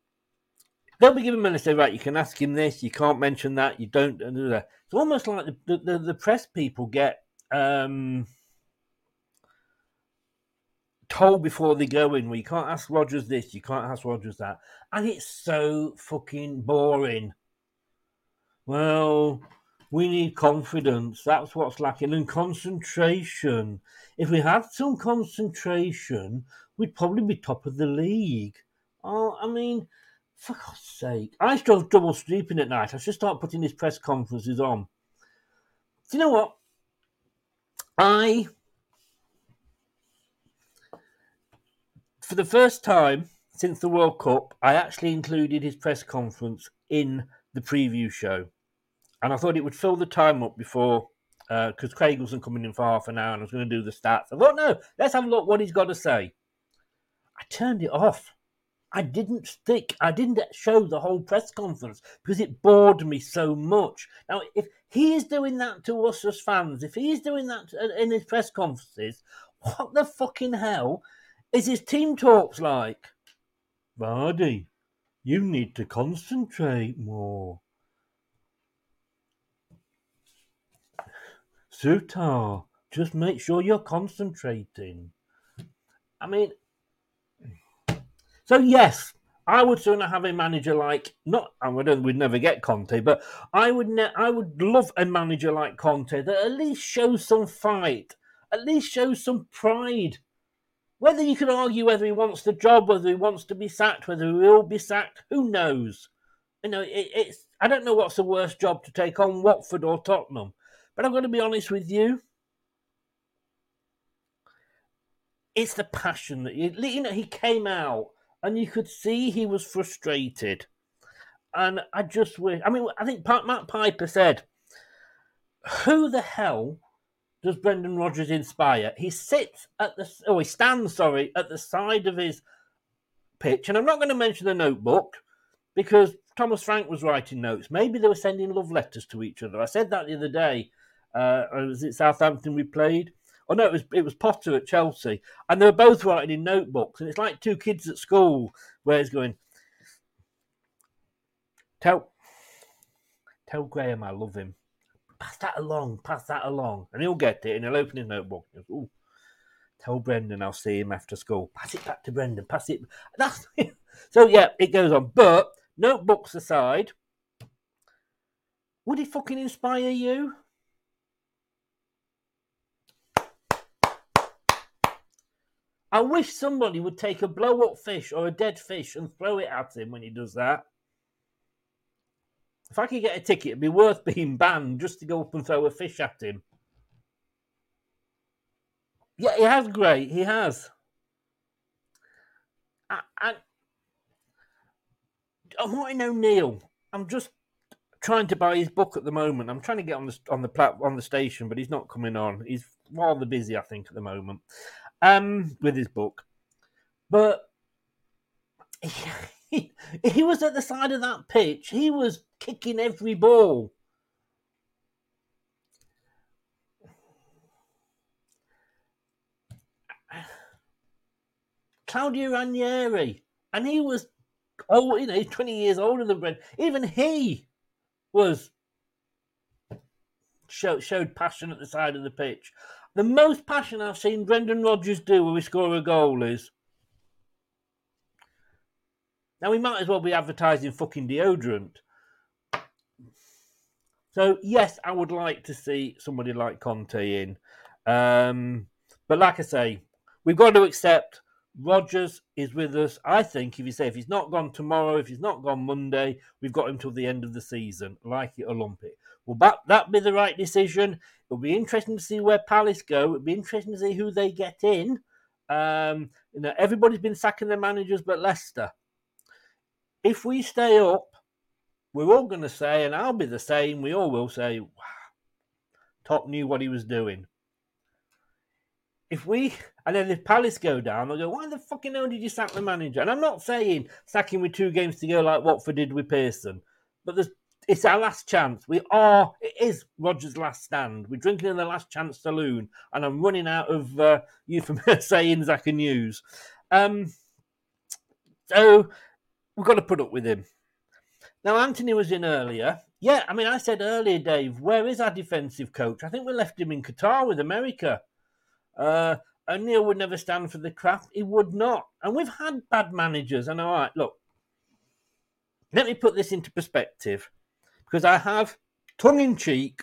they'll be money say, right, you can ask him this, you can't mention that, you don't. It's almost like the, the, the press people get um, told before they go in, well, you can't ask Rodgers this, you can't ask Rodgers that. And it's so fucking boring. Well, we need confidence. That's what's lacking, and concentration. If we had some concentration, we'd probably be top of the league. Oh, I mean, For God's sake. I still double sleeping at night. I should start putting these press conferences on. Do you know what? I, for the first time since the World Cup, I actually included his press conference in the preview show. And I thought it would fill the time up before, because uh, Craig wasn't coming in for half an hour and I was going to do the stats. I thought, no, let's have a look what he's got to say. I turned it off. I didn't stick. I didn't show the whole press conference because it bored me so much. Now, if he is doing that to us as fans, if he is doing that in his press conferences, what the fucking hell is his team talks like? Vardy, you need to concentrate more. Souttar, just make sure you're concentrating. I mean, so yes, I would sooner have a manager like not. I would we'd never get Conte, but I would ne- I would love a manager like Conte that at least shows some fight, at least shows some pride. Whether you can argue whether he wants the job, whether he wants to be sacked, whether he will be sacked, who knows? You know, it, it's I don't know what's the worst job to take on, Watford or Tottenham. But I'm going to be honest with you. It's the passion that you, you know. He came out and you could see he was frustrated. And I just wish. I mean, I think Matt Piper said, "Who the hell does Brendan Rodgers inspire?" He sits at the, oh, he stands, sorry, at the side of his pitch, and I'm not going to mention the notebook because Thomas Frank was writing notes. Maybe they were sending love letters to each other. I said that the other day. Uh, was it Southampton we played? Oh no, it was it was Potter at Chelsea, and they were both writing in notebooks, and it's like two kids at school where he's going, "Tell, tell Graham I love him. Pass that along, pass that along, and he'll get it, and he'll open his notebook. Goes, Ooh, tell Brendan I'll see him after school. Pass it back to Brendan. Pass it. That's so. Yeah, it goes on. But notebooks aside, would he fucking inspire you? I wish somebody would take a blow up fish or a dead fish and throw it at him when he does that. If I could get a ticket, it'd be worth being banned just to go up and throw a fish at him. Yeah, he has great. He has. And Martin O'Neill, I'm just trying to buy his book at the moment. I'm trying to get on the on the plat, on the station, but he's not coming on. He's rather busy, I think, at the moment um, with his book. But he, he was at the side of that pitch. He was kicking every ball. Claudio Ranieri, and he was, oh, you know, 20 years older than Brent. Even he was showed passion at the side of the pitch. The most passion I've seen Brendan Rodgers do when we score a goal is. Now, we might as well be advertising fucking deodorant. So, yes, I would like to see somebody like Conte in. Um, but, like I say, we've got to accept Rodgers is with us. I think if you say if he's not gone tomorrow, if he's not gone Monday, we've got him till the end of the season, like it or lump it. Will that, that be the right decision? It'll be interesting to see where Palace go. It'll be interesting to see who they get in. Um, you know, everybody's been sacking their managers but Leicester. If we stay up, we're all going to say, and I'll be the same, we all will say, wow, Top knew what he was doing. If we, and then if Palace go down, they'll go, why the fucking hell did you sack the manager? And I'm not saying sacking with two games to go like Watford did with Pearson, but there's it's our last chance. We are. It is Rodgers' last stand. We're drinking in the last chance saloon, and I'm running out of uh, euphemistic sayings I can use. Um, so we've got to put up with him. Now Anthony was in earlier. Yeah, I mean, I said earlier, Dave, where is our defensive coach? I think we left him in Qatar with America. Uh, O'Neill would never stand for the crap. He would not. And we've had bad managers. And all right, look, let me put this into perspective because I have, tongue in cheek,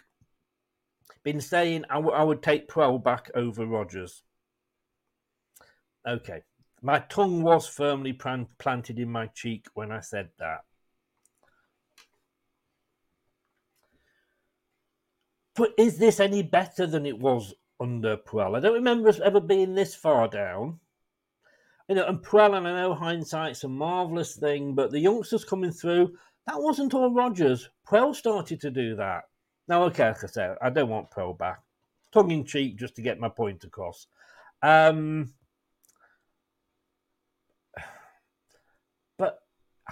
been saying I, w- I would take Puel back over Rodgers. Okay, My tongue was firmly planted in my cheek when I said that. But is this any better than it was under Puel? I don't remember us ever being this far down. You know, and Puel, and I know hindsight's a marvellous thing, but the youngsters coming through, that wasn't all Rodgers. Puel started to do that. Now, okay, like I said, I don't want Puel back. Tongue in cheek, just to get my point across. Um, but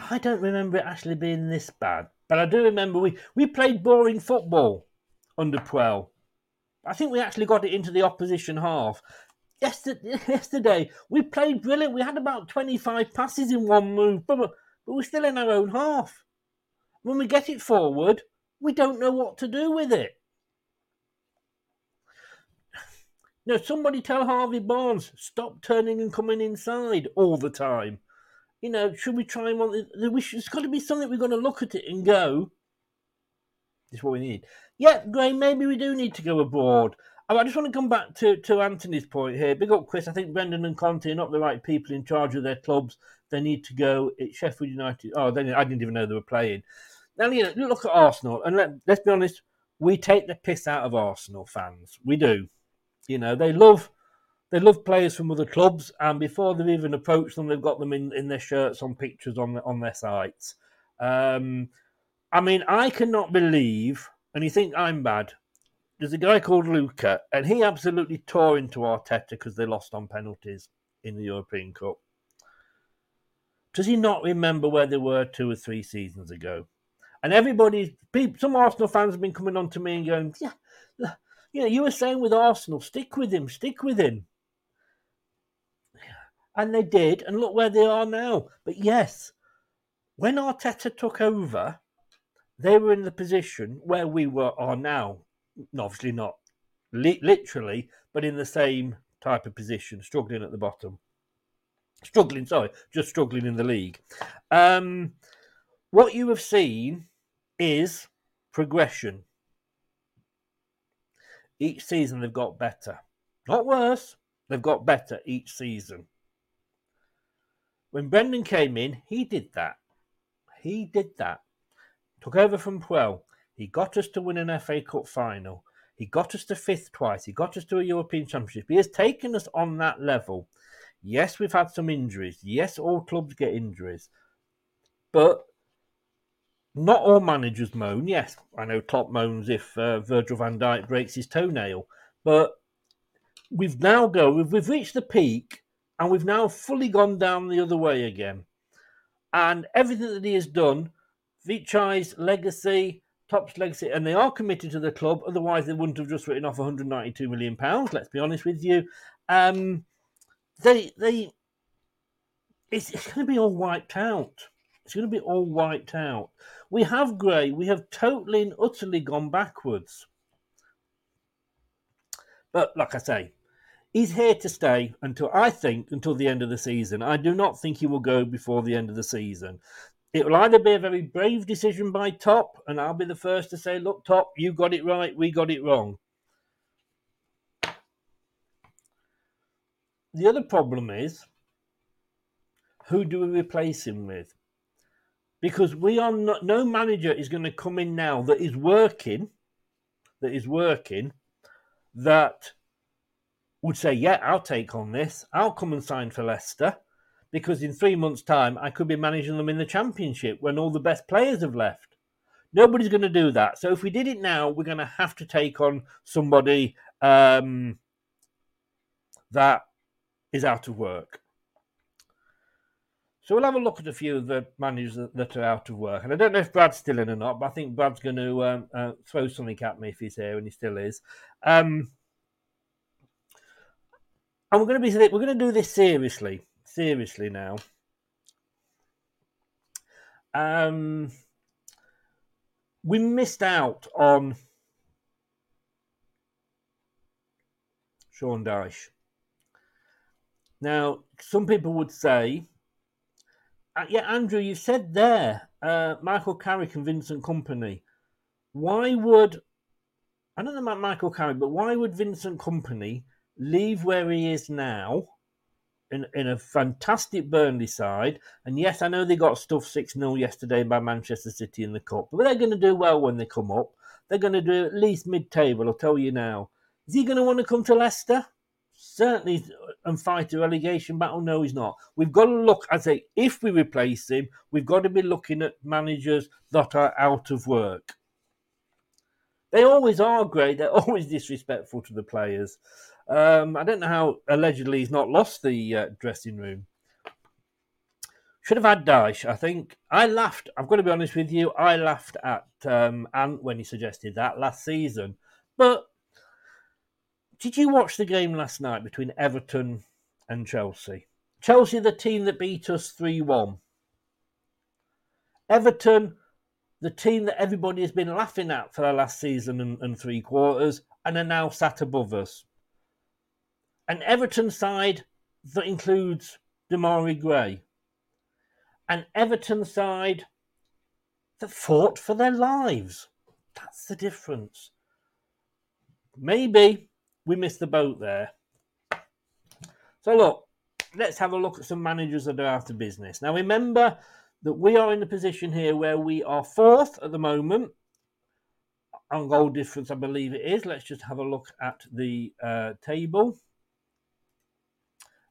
I don't remember it actually being this bad. But I do remember we, we played boring football under Puel. I think we actually got it into the opposition half. Yesterday, yesterday we played brilliant. We had about 25 passes in one move, but, but we're still in our own half. When we get it forward, we don't know what to do with it. Now, somebody tell Harvey Barnes, stop turning and coming inside all the time. You know, should we try and want It's got to be something we're going to look at it and go, this is what we need. Yeah, Gray, maybe we do need to go abroad. Oh, I just want to come back to, to Anthony's point here. Big up, Chris. I think Brendan and Conte are not the right people in charge of their clubs. They need to go. It's Sheffield United. Oh, they, I didn't even know they were playing. Now, you know, look at Arsenal, and let, let's be honest, we take the piss out of Arsenal fans. We do. You know, they love they love players from other clubs, and before they've even approached them, they've got them in, in their shirts on pictures on on their sites. Um, I mean, I cannot believe, and you think I'm bad. There's a guy called Luca, and he absolutely tore into Arteta because they lost on penalties in the European Cup. Does he not remember where they were two or three seasons ago? And everybody, some Arsenal fans have been coming on to me and going, yeah, you know, you were saying with Arsenal, stick with him, stick with him. And they did, and look where they are now. But yes, when Arteta took over, they were in the position where we were are now. Obviously not li- literally, but in the same type of position, struggling at the bottom. Struggling, sorry, just struggling in the league. Um, what you have seen is progression. Each season they've got better. Not worse, they've got better each season. When Brendan came in, he did that. He did that. Took over from Puel. He got us to win an FA Cup final. He got us to fifth twice. He got us to a European Championship. He has taken us on that level. Yes, we've had some injuries. Yes, all clubs get injuries. But not all managers moan. Yes, I know Klopp moans if uh, Virgil van Dijk breaks his toenail, but we've now go we've, we've reached the peak and we've now fully gone down the other way again. And everything that he has done, Vichai's legacy, Top's legacy, and they are committed to the club. Otherwise, they wouldn't have just written off 192 million pounds. Let's be honest with you. Um, they they it's, it's going to be all wiped out. It's going to be all wiped out. We have Gray. We have totally and utterly gone backwards. But like I say, he's here to stay until I think until the end of the season. I do not think he will go before the end of the season. It will either be a very brave decision by Top, and I'll be the first to say, "Look, Top, you got it right, we got it wrong." The other problem is, who do we replace him with? Because we are not, no manager is going to come in now that is working, that is working, that would say, yeah, I'll take on this. I'll come and sign for Leicester because in three months' time I could be managing them in the Championship when all the best players have left. Nobody's going to do that. So if we did it now, we're going to have to take on somebody um, that is out of work. So we'll have a look at a few of the managers that, that, are out of work. And I don't know if Brad's still in or not, but I think Brad's going to um, uh, throw something at me if he's here, and he still is. Um, and we're going to be we're going to do this seriously, seriously now. Um, we missed out on Sean Dyche. Now, some people would say yeah, Andrew, you said there, uh, Michael Carrick and Vincent Kompany. Why would I don't know about Michael Carrick, but why would Vincent Kompany leave where he is now in, in a fantastic Burnley side. And yes, I know they got stuffed 6 0 yesterday by Manchester City in the Cup, but they're going to do well when they come up. They're going to do at least mid table, I'll tell you now. Is he going to want to come to Leicester? Certainly, and fight a relegation battle? No, he's not. We've got to look, I say, if we replace him, we've got to be looking at managers that are out of work. They always are great. They're always disrespectful to the players. Um, I don't know how allegedly he's not lost the uh, dressing room. Should have had Dyche, I think. I laughed. I've got to be honest with you. I laughed at um, Ant when he suggested that last season. But did you watch the game last night between Everton and Chelsea? Chelsea, the team that beat us 3 1. Everton, the team that everybody has been laughing at for the last season and, and three quarters, and are now sat above us. An Everton side that includes Demarai Gray. An Everton side that fought for their lives. That's the difference. Maybe we missed the boat there. So, look, let's have a look at some managers that are out of business. Now, remember that we are in the position here where we are fourth at the moment on goal difference, I believe it is. Let's just have a look at the uh, table.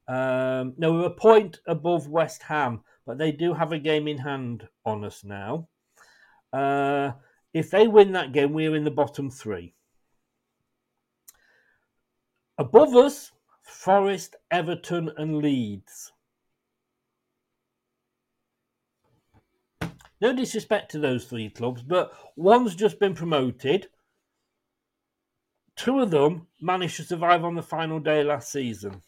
Um, we're a point above West Ham, but they do have a game in hand on us now. Uh, if they win that game, we're in the bottom three. Above us, Forest, Everton, and Leeds. No disrespect to those three clubs, but one's just been promoted. Two of them managed to survive on the final day last season.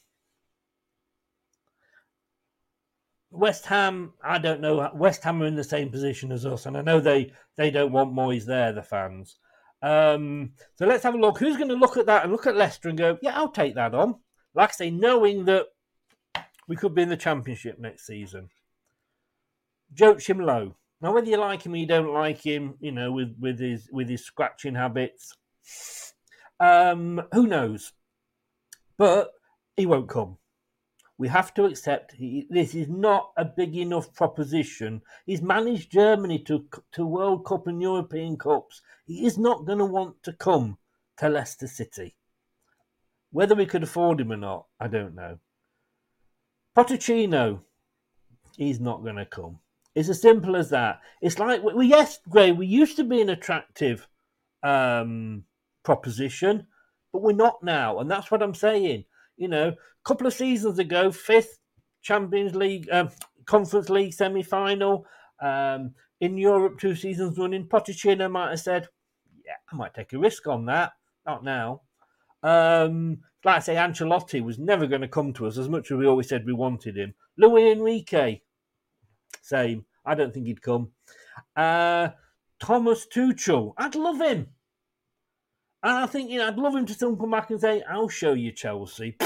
West Ham, I don't know. West Ham are in the same position as us, and I know they, they don't want Moyes there, the fans. Um, so let's have a look. Who's going to look at that and look at Leicester and go, yeah, I'll take that on? Like I say, knowing that we could be in the Championship next season. Joachim Low. Now, whether you like him or you don't like him, you know, with, with his with his scratching habits, um, who knows? But he won't come. We have to accept he, this is not a big enough proposition. He's managed Germany to to World Cup and European Cups. He is not going to want to come to Leicester City. Whether we could afford him or not, I don't know. Pochettino, he's not going to come. It's as simple as that. It's like, well, yes, Gray, we used to be an attractive um, proposition, but we're not now. And that's what I'm saying. You know, a couple of seasons ago, fifth Champions League, um, Conference League semi final. Um, in Europe, two seasons running, Pochettino might have said, "Yeah, I might take a risk on that." Not now. Um, like I say, Ancelotti was never going to come to us as much as we always said we wanted him. Luis Enrique, same. I don't think he'd come. Uh, Thomas Tuchel, I'd love him. And I think you know I'd love him to still come back and say, "I'll show you Chelsea."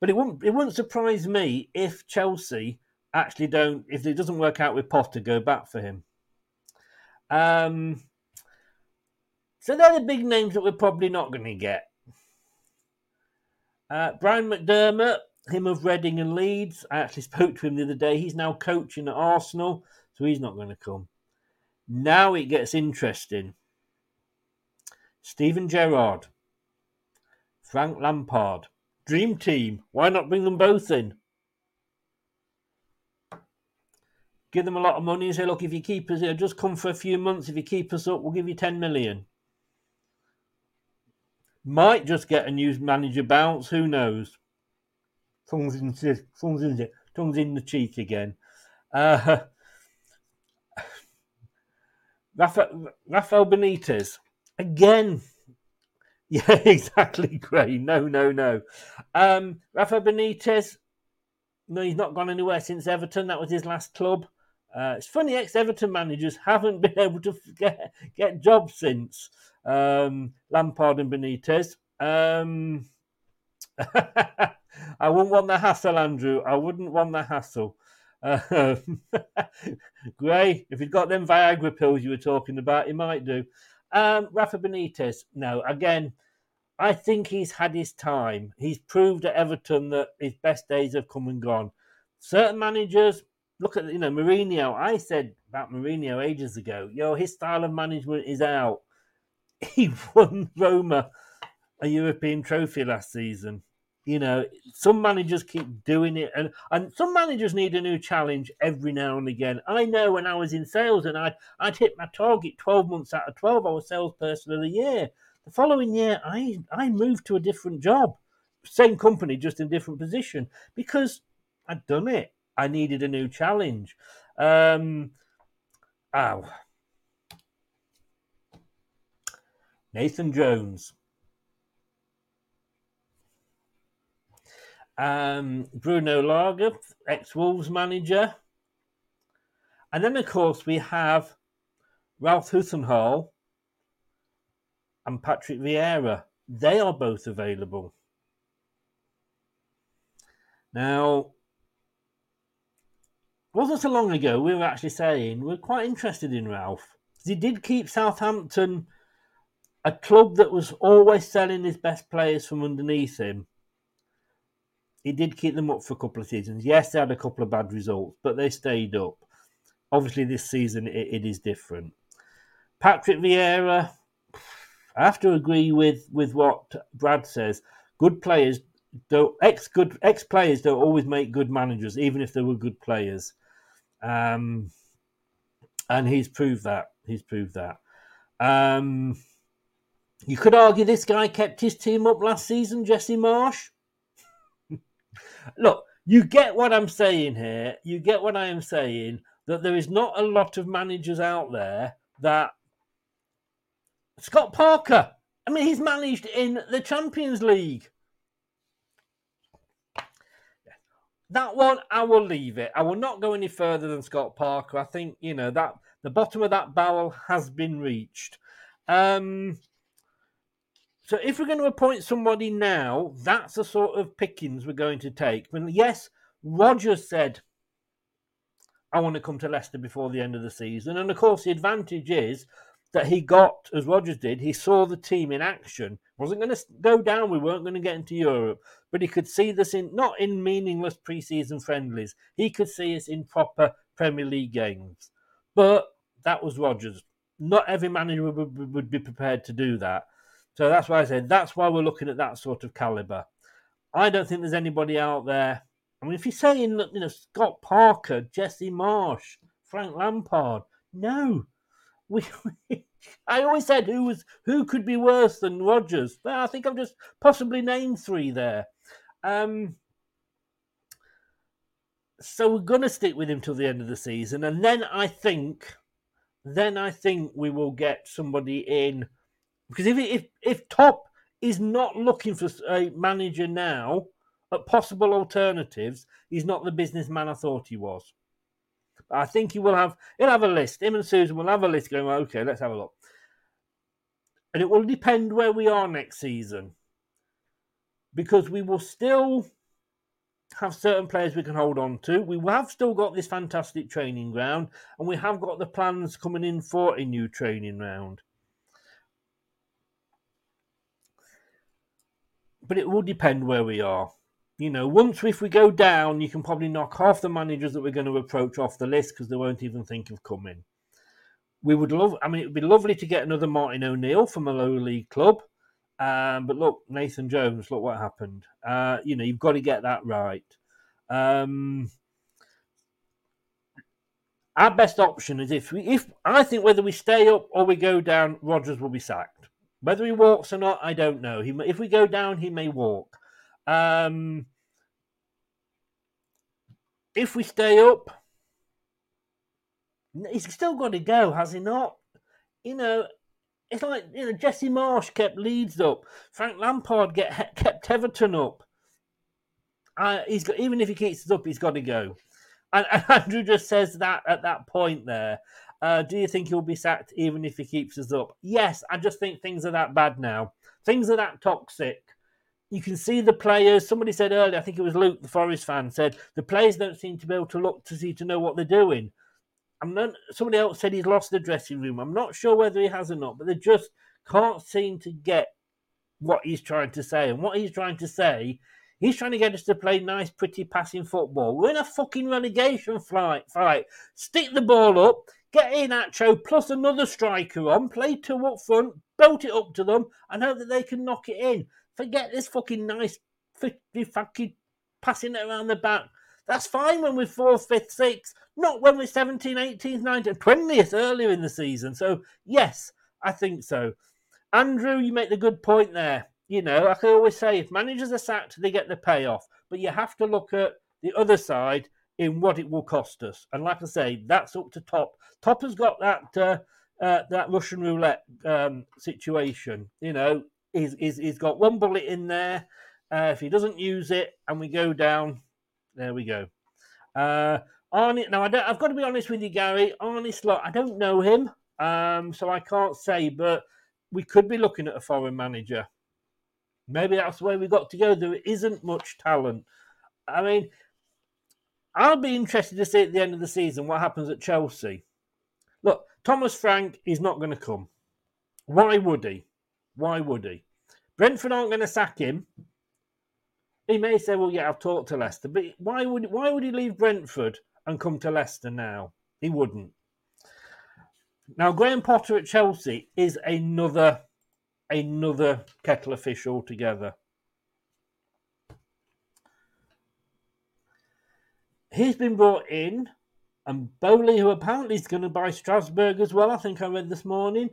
But it wouldn't it wouldn't surprise me if Chelsea actually don't if it doesn't work out with Potter go back for him. Um, so they're the big names that we're probably not going to get. Uh, Brian McDermott, him of Reading and Leeds. I actually spoke to him the other day. He's now coaching at Arsenal, so he's not going to come. Now it gets interesting. Steven Gerrard, Frank Lampard, Dream Team. Why not bring them both in? Give them a lot of money and say, look, if you keep us here, just come for a few months. If you keep us up, we'll give you 10 million. Might just get a new manager bounce. Who knows? Tongues in, tongues in, in the cheek again. Uh, Rafael, Rafael Benitez. Again, yeah, exactly, Gray. No, no, no. Um, Rafa Benitez, no, he's not gone anywhere since Everton. That was his last club. Uh, it's funny, ex Everton managers haven't been able to get, get jobs since um, Lampard and Benitez. Um, I wouldn't want the hassle, Andrew. I wouldn't want the hassle. Uh, Gray, if you'd got them Viagra pills you were talking about, you might do. Um, Rafa Benitez, no. Again, I think he's had his time. He's proved at Everton that his best days have come and gone. Certain managers, look at you know Mourinho. I said about Mourinho ages ago. You know his style of management is out. He won Roma a European trophy last season. You know, some managers keep doing it, and, and some managers need a new challenge every now and again. I know when I was in sales and I'd, I'd hit my target 12 months out of 12, I was salesperson of the year. The following year, I, I moved to a different job, same company, just in different position, because I'd done it. I needed a new challenge. Um, ow. Nathan Jones. Um, Bruno Lage, ex Wolves manager. And then, of course, we have Ralph Hasenhüttl and Patrick Vieira. They are both available. Now, wasn't so long ago we were actually saying we're quite interested in Ralph. He did keep Southampton a club that was always selling his best players from underneath him he did keep them up for a couple of seasons. Yes, they had a couple of bad results, but they stayed up. Obviously, this season it, it is different. Patrick Vieira, I have to agree with, with what Brad says. Good players don't ex good ex players don't always make good managers, even if they were good players. Um, and he's proved that. He's proved that. Um, you could argue this guy kept his team up last season, Jesse Marsch. Look, you get what I'm saying here. You get what I am saying that there is not a lot of managers out there that Scott Parker. I mean, he's managed in the Champions League. That one, I will leave it. I will not go any further than Scott Parker. I think you know that the bottom of that barrel has been reached. Um, so if we're going to appoint somebody now, that's the sort of pickings we're going to take. Mean, yes, Rodgers said, I want to come to Leicester before the end of the season. And of course, the advantage is that he got, as Rodgers did, he saw the team in action. Wasn't going to go down. We weren't going to get into Europe, but he could see this in not in meaningless preseason friendlies. He could see us in proper Premier League games. But that was Rodgers. Not every manager would, would be prepared to do that. So that's why I said that's why we're looking at that sort of caliber. I don't think there's anybody out there. I mean, if you're saying, you know, Scott Parker, Jesse Marsch, Frank Lampard, no, we. I always said who was who could be worse than Rodgers. But I think I've just possibly named three there. Um, so we're going to stick with him till the end of the season, and then I think, then I think we will get somebody in because if if if Top is not looking for a manager now at possible alternatives, he's not the businessman I thought he was. I think he will have he'll have a list. Him and Susan will have a list going, okay, let's have a look. And it will depend where we are next season. Because we will still have certain players we can hold on to. We have still got this fantastic training ground, and we have got the plans coming in for a new training ground. But it will depend where we are. You know, once if we go down, you can probably knock half the managers that we're going to approach off the list because they won't even think of coming. We would love, I mean, it would be lovely to get another Martin O'Neill from a low league club. Um, but look, Nathan Jones, look what happened. Uh, you know, you've got to get that right. Um, our best option is if we, if I think whether we stay up or we go down, Rodgers will be sacked. Whether he walks or not, I don't know. He, if we go down, he may walk. Um, if we stay up, he's still got to go, has he not? You know, it's like you know Jesse Marsch kept Leeds up, Frank Lampard get kept Everton up. Uh, he's got even if he keeps us up, he's got to go. And, and Andrew just says that at that point there. Uh, do you think he'll be sacked even if he keeps us up? Yes, I just think things are that bad now. Things are that toxic. You can see the players. Somebody said earlier, I think it was Luke, the Forest fan, said the players don't seem to be able to look to see to know what they're doing. I'm not. Somebody else said he's lost the dressing room. I'm not sure whether he has or not, but they just can't seem to get what he's trying to say. And what he's trying to say, he's trying to get us to play nice, pretty passing football. We're in a fucking relegation fight. fight. Stick the ball up, get Iheanacho plus another striker on, play two up front, belt it up to them, and hope that they can knock it in. Forget this fucking nice, fucking passing it around the back. That's fine when we're fourth, fifth, sixth, not when we're 17th, 18th, 19th, 20th earlier in the season. So, yes, I think so. Andrew, you make the good point there. You know, like I always say, if managers are sacked, they get the payoff. But you have to look at the other side in what it will cost us. And like I say, that's up to Top. Top has got that uh, uh, that Russian roulette um, situation. You know, he's, he's, he's got one bullet in there. Uh, if he doesn't use it and we go down, there we go. Uh, Arnie, now I I've got to be honest with you, Gary. Arne Slot, I don't know him, um, so I can't say, but we could be looking at a foreign manager. Maybe that's the way we got to go. There isn't much talent. I mean, I'll be interested to see at the end of the season what happens at Chelsea. Look, Thomas Frank is not going to come. Why would he? Why would he? Brentford aren't going to sack him. He may say, "Well, yeah, I've talked to Leicester," but why would why would he leave Brentford and come to Leicester now? He wouldn't. Now, Graham Potter at Chelsea is another another kettle of fish altogether. He's been brought in, and Boehly, who apparently is going to buy Strasbourg as well, I think I read this morning.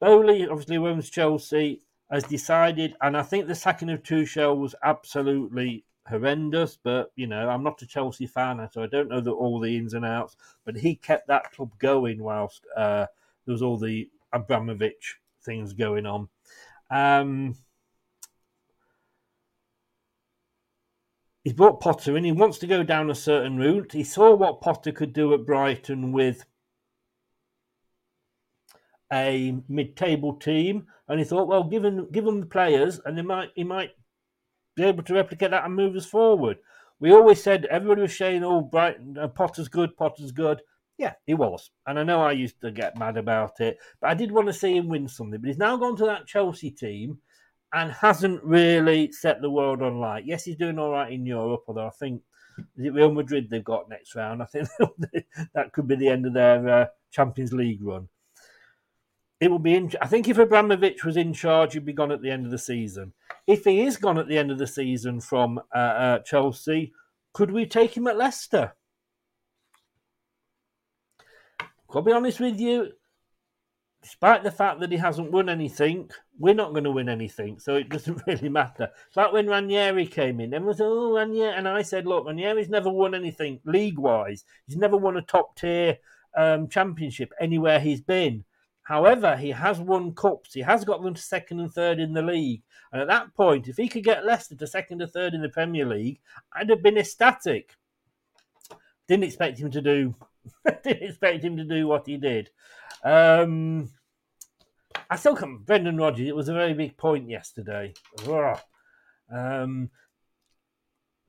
Boehly obviously owns Chelsea, has decided, and I think the sacking of Tuchel was absolutely horrendous. But you know, I'm not a Chelsea fan, so I don't know the, all the ins and outs. But he kept that club going whilst uh, there was all the Abramovich things going on. Um, he's brought Potter in. He wants to go down a certain route. He saw what Potter could do at Brighton with a mid-table team, and he thought, well, give him, give him the players, and they might he might be able to replicate that and move us forward. We always said everybody was saying, "Oh, Brighton, uh, Potter's good, Potter's good." Yeah, he was. And I know I used to get mad about it, but I did want to see him win something. But he's now gone to that Chelsea team and hasn't really set the world on light. Yes, he's doing all right in Europe, although I think is it Real Madrid they've got next round. I think that could be the end of their uh, Champions League run. It will be. In, I think if Abramovich was in charge, he'd be gone at the end of the season. If he is gone at the end of the season from uh, uh, Chelsea, could we take him at Leicester? I'll be honest with you, despite the fact that he hasn't won anything, we're not going to win anything, so it doesn't really matter. It's like when Ranieri came in, everyone said, "Oh, Ranieri," and I said, "Look, Ranieri's never won anything league-wise. He's never won a top-tier um, championship anywhere he's been. However, he has won cups. He has got them to second and third in the league. And at that point, if he could get Leicester to second or third in the Premier League, I'd have been ecstatic. Didn't expect him to do didn't expect him to do what he did. Um, I still come, Brendan Rodgers. It was a very big point yesterday. Um,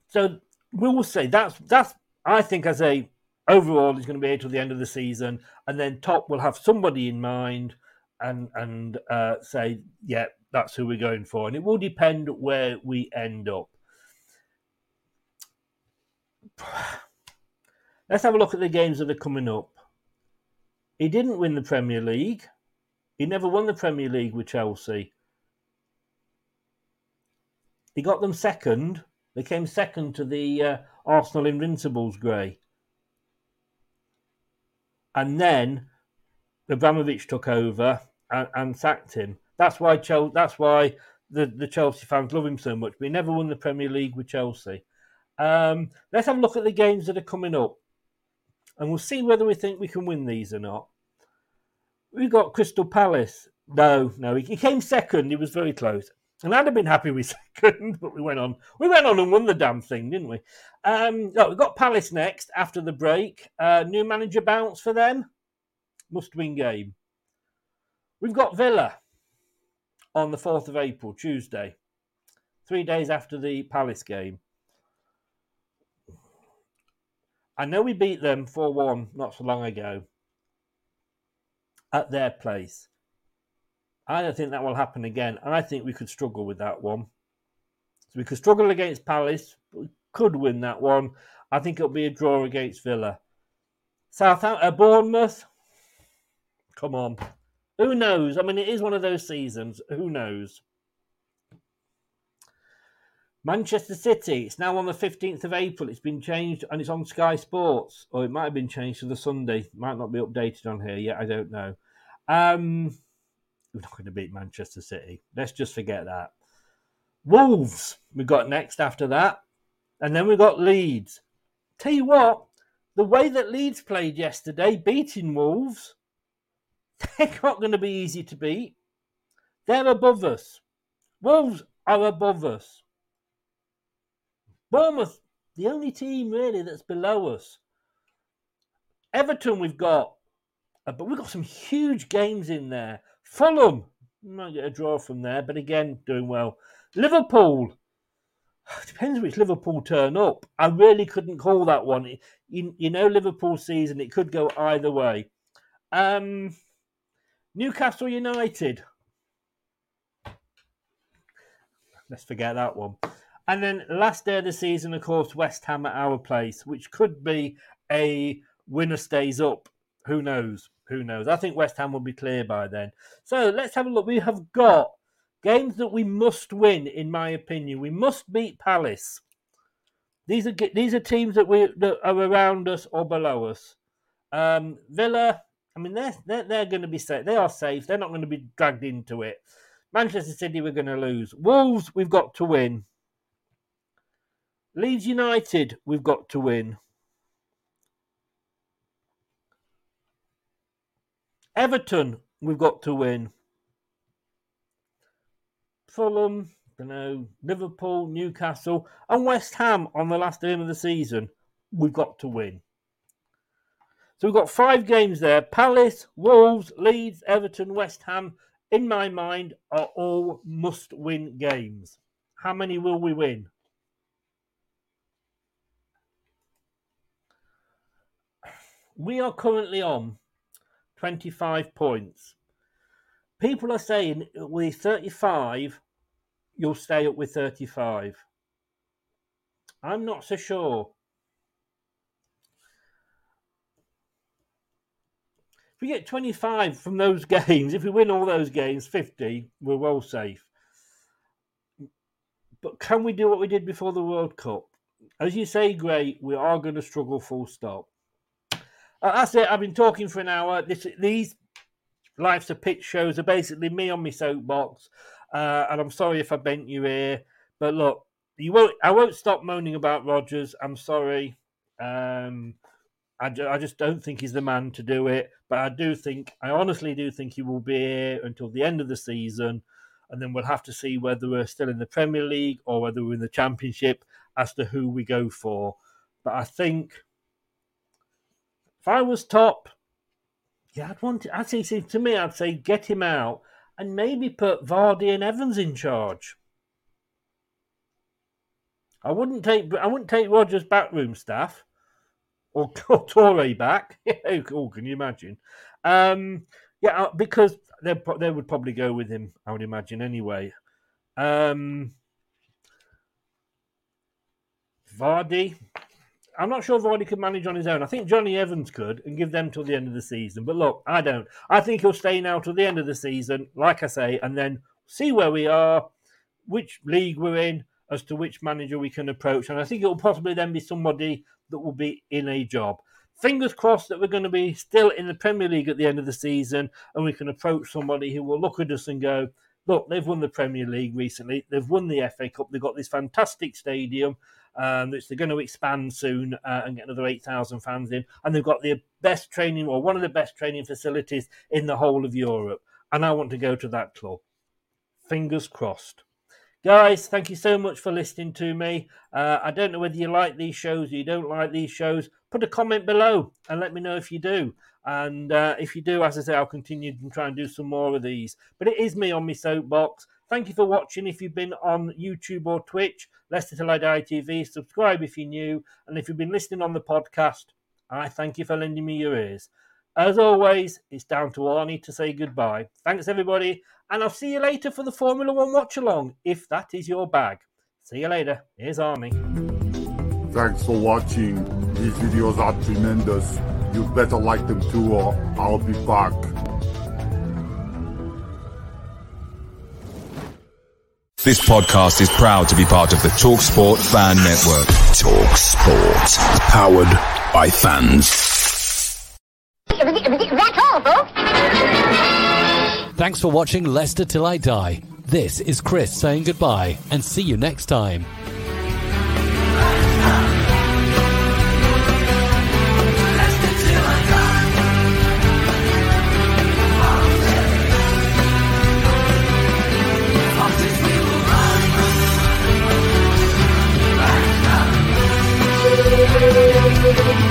so we will say that's that's. I think as a overall, he's going to be here till the end of the season, and then Top will have somebody in mind and and uh, say, yeah, that's who we're going for, and it will depend where we end up. Let's have a look at the games that are coming up. He didn't win the Premier League. He never won the Premier League with Chelsea. He got them second. They came second to the uh, Arsenal Invincibles grey. And then Abramovich took over and, and sacked him. That's why Chelsea, that's why the, the Chelsea fans love him so much. But he never won the Premier League with Chelsea. Um, let's have a look at the games that are coming up and we'll see whether we think we can win these or not. We got Crystal Palace. No, no, he, came second. He was very close. And I'd have been happy with second, but we went on. We went on and won the damn thing, didn't we? Um, no, we've got Palace next after the break. Uh, new manager bounce for them. Must win game. We've got Villa on the 4th of April, Tuesday, three days after the Palace game. I know we beat them 4 1 not so long ago at their place. I don't think that will happen again. And I think we could struggle with that one. So we could struggle against Palace, but we could win that one. I think it'll be a draw against Villa. Southampton, uh, Bournemouth. Come on. Who knows? I mean, it is one of those seasons. Who knows? Manchester City, it's now on the 15th of April. It's been changed and it's on Sky Sports. Or it might have been changed to the Sunday. Might not be updated on here yet. I don't know. Um, we're not going to beat Manchester City. Let's just forget that. Wolves, we got next after that. And then we got Leeds. Tell you what, the way that Leeds played yesterday, beating Wolves, they're not going to be easy to beat. They're above us. Wolves are above us. Bournemouth, the only team really that's below us. Everton, we've got, uh, but we've got some huge games in there. Fulham, might get a draw from there, but again, doing well. Liverpool, depends which Liverpool turn up. I really couldn't call that one. You, you know, Liverpool season, it could go either way. Um, Newcastle United. Let's forget that one. And then last day of the season, of course, West Ham at our place, which could be a winner stays up. Who knows? Who knows? I think West Ham will be clear by then. So let's have a look. We have got games that we must win, in my opinion. We must beat Palace. These are these are teams that we that are around us or below us. Um, Villa, I mean, they're, they're, they're going to be safe. They are safe. They're not going to be dragged into it. Manchester City, we're going to lose. Wolves, we've got to win. Leeds United, we've got to win. Everton, we've got to win. Fulham, you know, Liverpool, Newcastle, and West Ham on the last game of the season, we've got to win. So we've got five games there. Palace, Wolves, Leeds, Everton, West Ham, in my mind, are all must win games. How many will we win? We are currently on 25 points. People are saying with 35, you'll stay up with 35. I'm not so sure. If we get 25 from those games, if we win all those games, 50, we're well safe. But can we do what we did before the World Cup? As you say, Gray, we are going to struggle full stop. Uh, that's it. I've been talking for an hour. This, these Life's a Pitch shows are basically me on my soapbox. Uh, and I'm sorry if I bent you ear, but look, you won't. I won't stop moaning about Rodgers. I'm sorry. Um, I, I just don't think he's the man to do it. But I do think, I honestly do think he will be here until the end of the season, and then we'll have to see whether we're still in the Premier League or whether we're in the Championship as to who we go for. But I think if I was top, yeah, I'd want. To, I'd say to me, I'd say get him out and maybe put Vardy and Evans in charge. I wouldn't take. I wouldn't take Rodgers' backroom staff or, or Toure back. oh, can you imagine? Um, yeah, uh, because they they would probably go with him. I would imagine anyway. Um, Vardy, I'm not sure Vardy could manage on his own. I think Jonny Evans could and give them till the end of the season. But look, I don't. I think he'll stay now till the end of the season, like I say, and then see where we are, which league we're in, as to which manager we can approach. And I think it will possibly then be somebody that will be in a job. Fingers crossed that we're going to be still in the Premier League at the end of the season and we can approach somebody who will look at us and go, look, they've won the Premier League recently. They've won the FA Cup. They've got this fantastic stadium um, which they're going to expand soon uh, and get another 8,000 fans in. And they've got the best training, or one of the best training facilities in the whole of Europe. And I want to go to that club. Fingers crossed. Guys, thank you so much for listening to me. Uh, I don't know whether you like these shows or you don't like these shows. Put a comment below and let me know if you do. And uh, if you do, as I say, I'll continue to try and do some more of these. But it is me on my soapbox. Thank you for watching. If you've been on YouTube or Twitch, Leicester Till I Die TV, subscribe if you're new. And if you've been listening on the podcast, I thank you for lending me your ears. As always, it's down to Arnie to say goodbye. Thanks, everybody, and I'll see you later for the Formula One watch along, if that is your bag. See you later. Here's Arnie. Thanks for watching. These videos are tremendous. You better like them too, or I'll be back. This podcast is proud to be part of the TalkSport Fan Network. TalkSport. Powered by fans. That's all, folks. Thanks for watching Leicester Till I Die. This is Chris saying goodbye and see you next time. Goodhead. The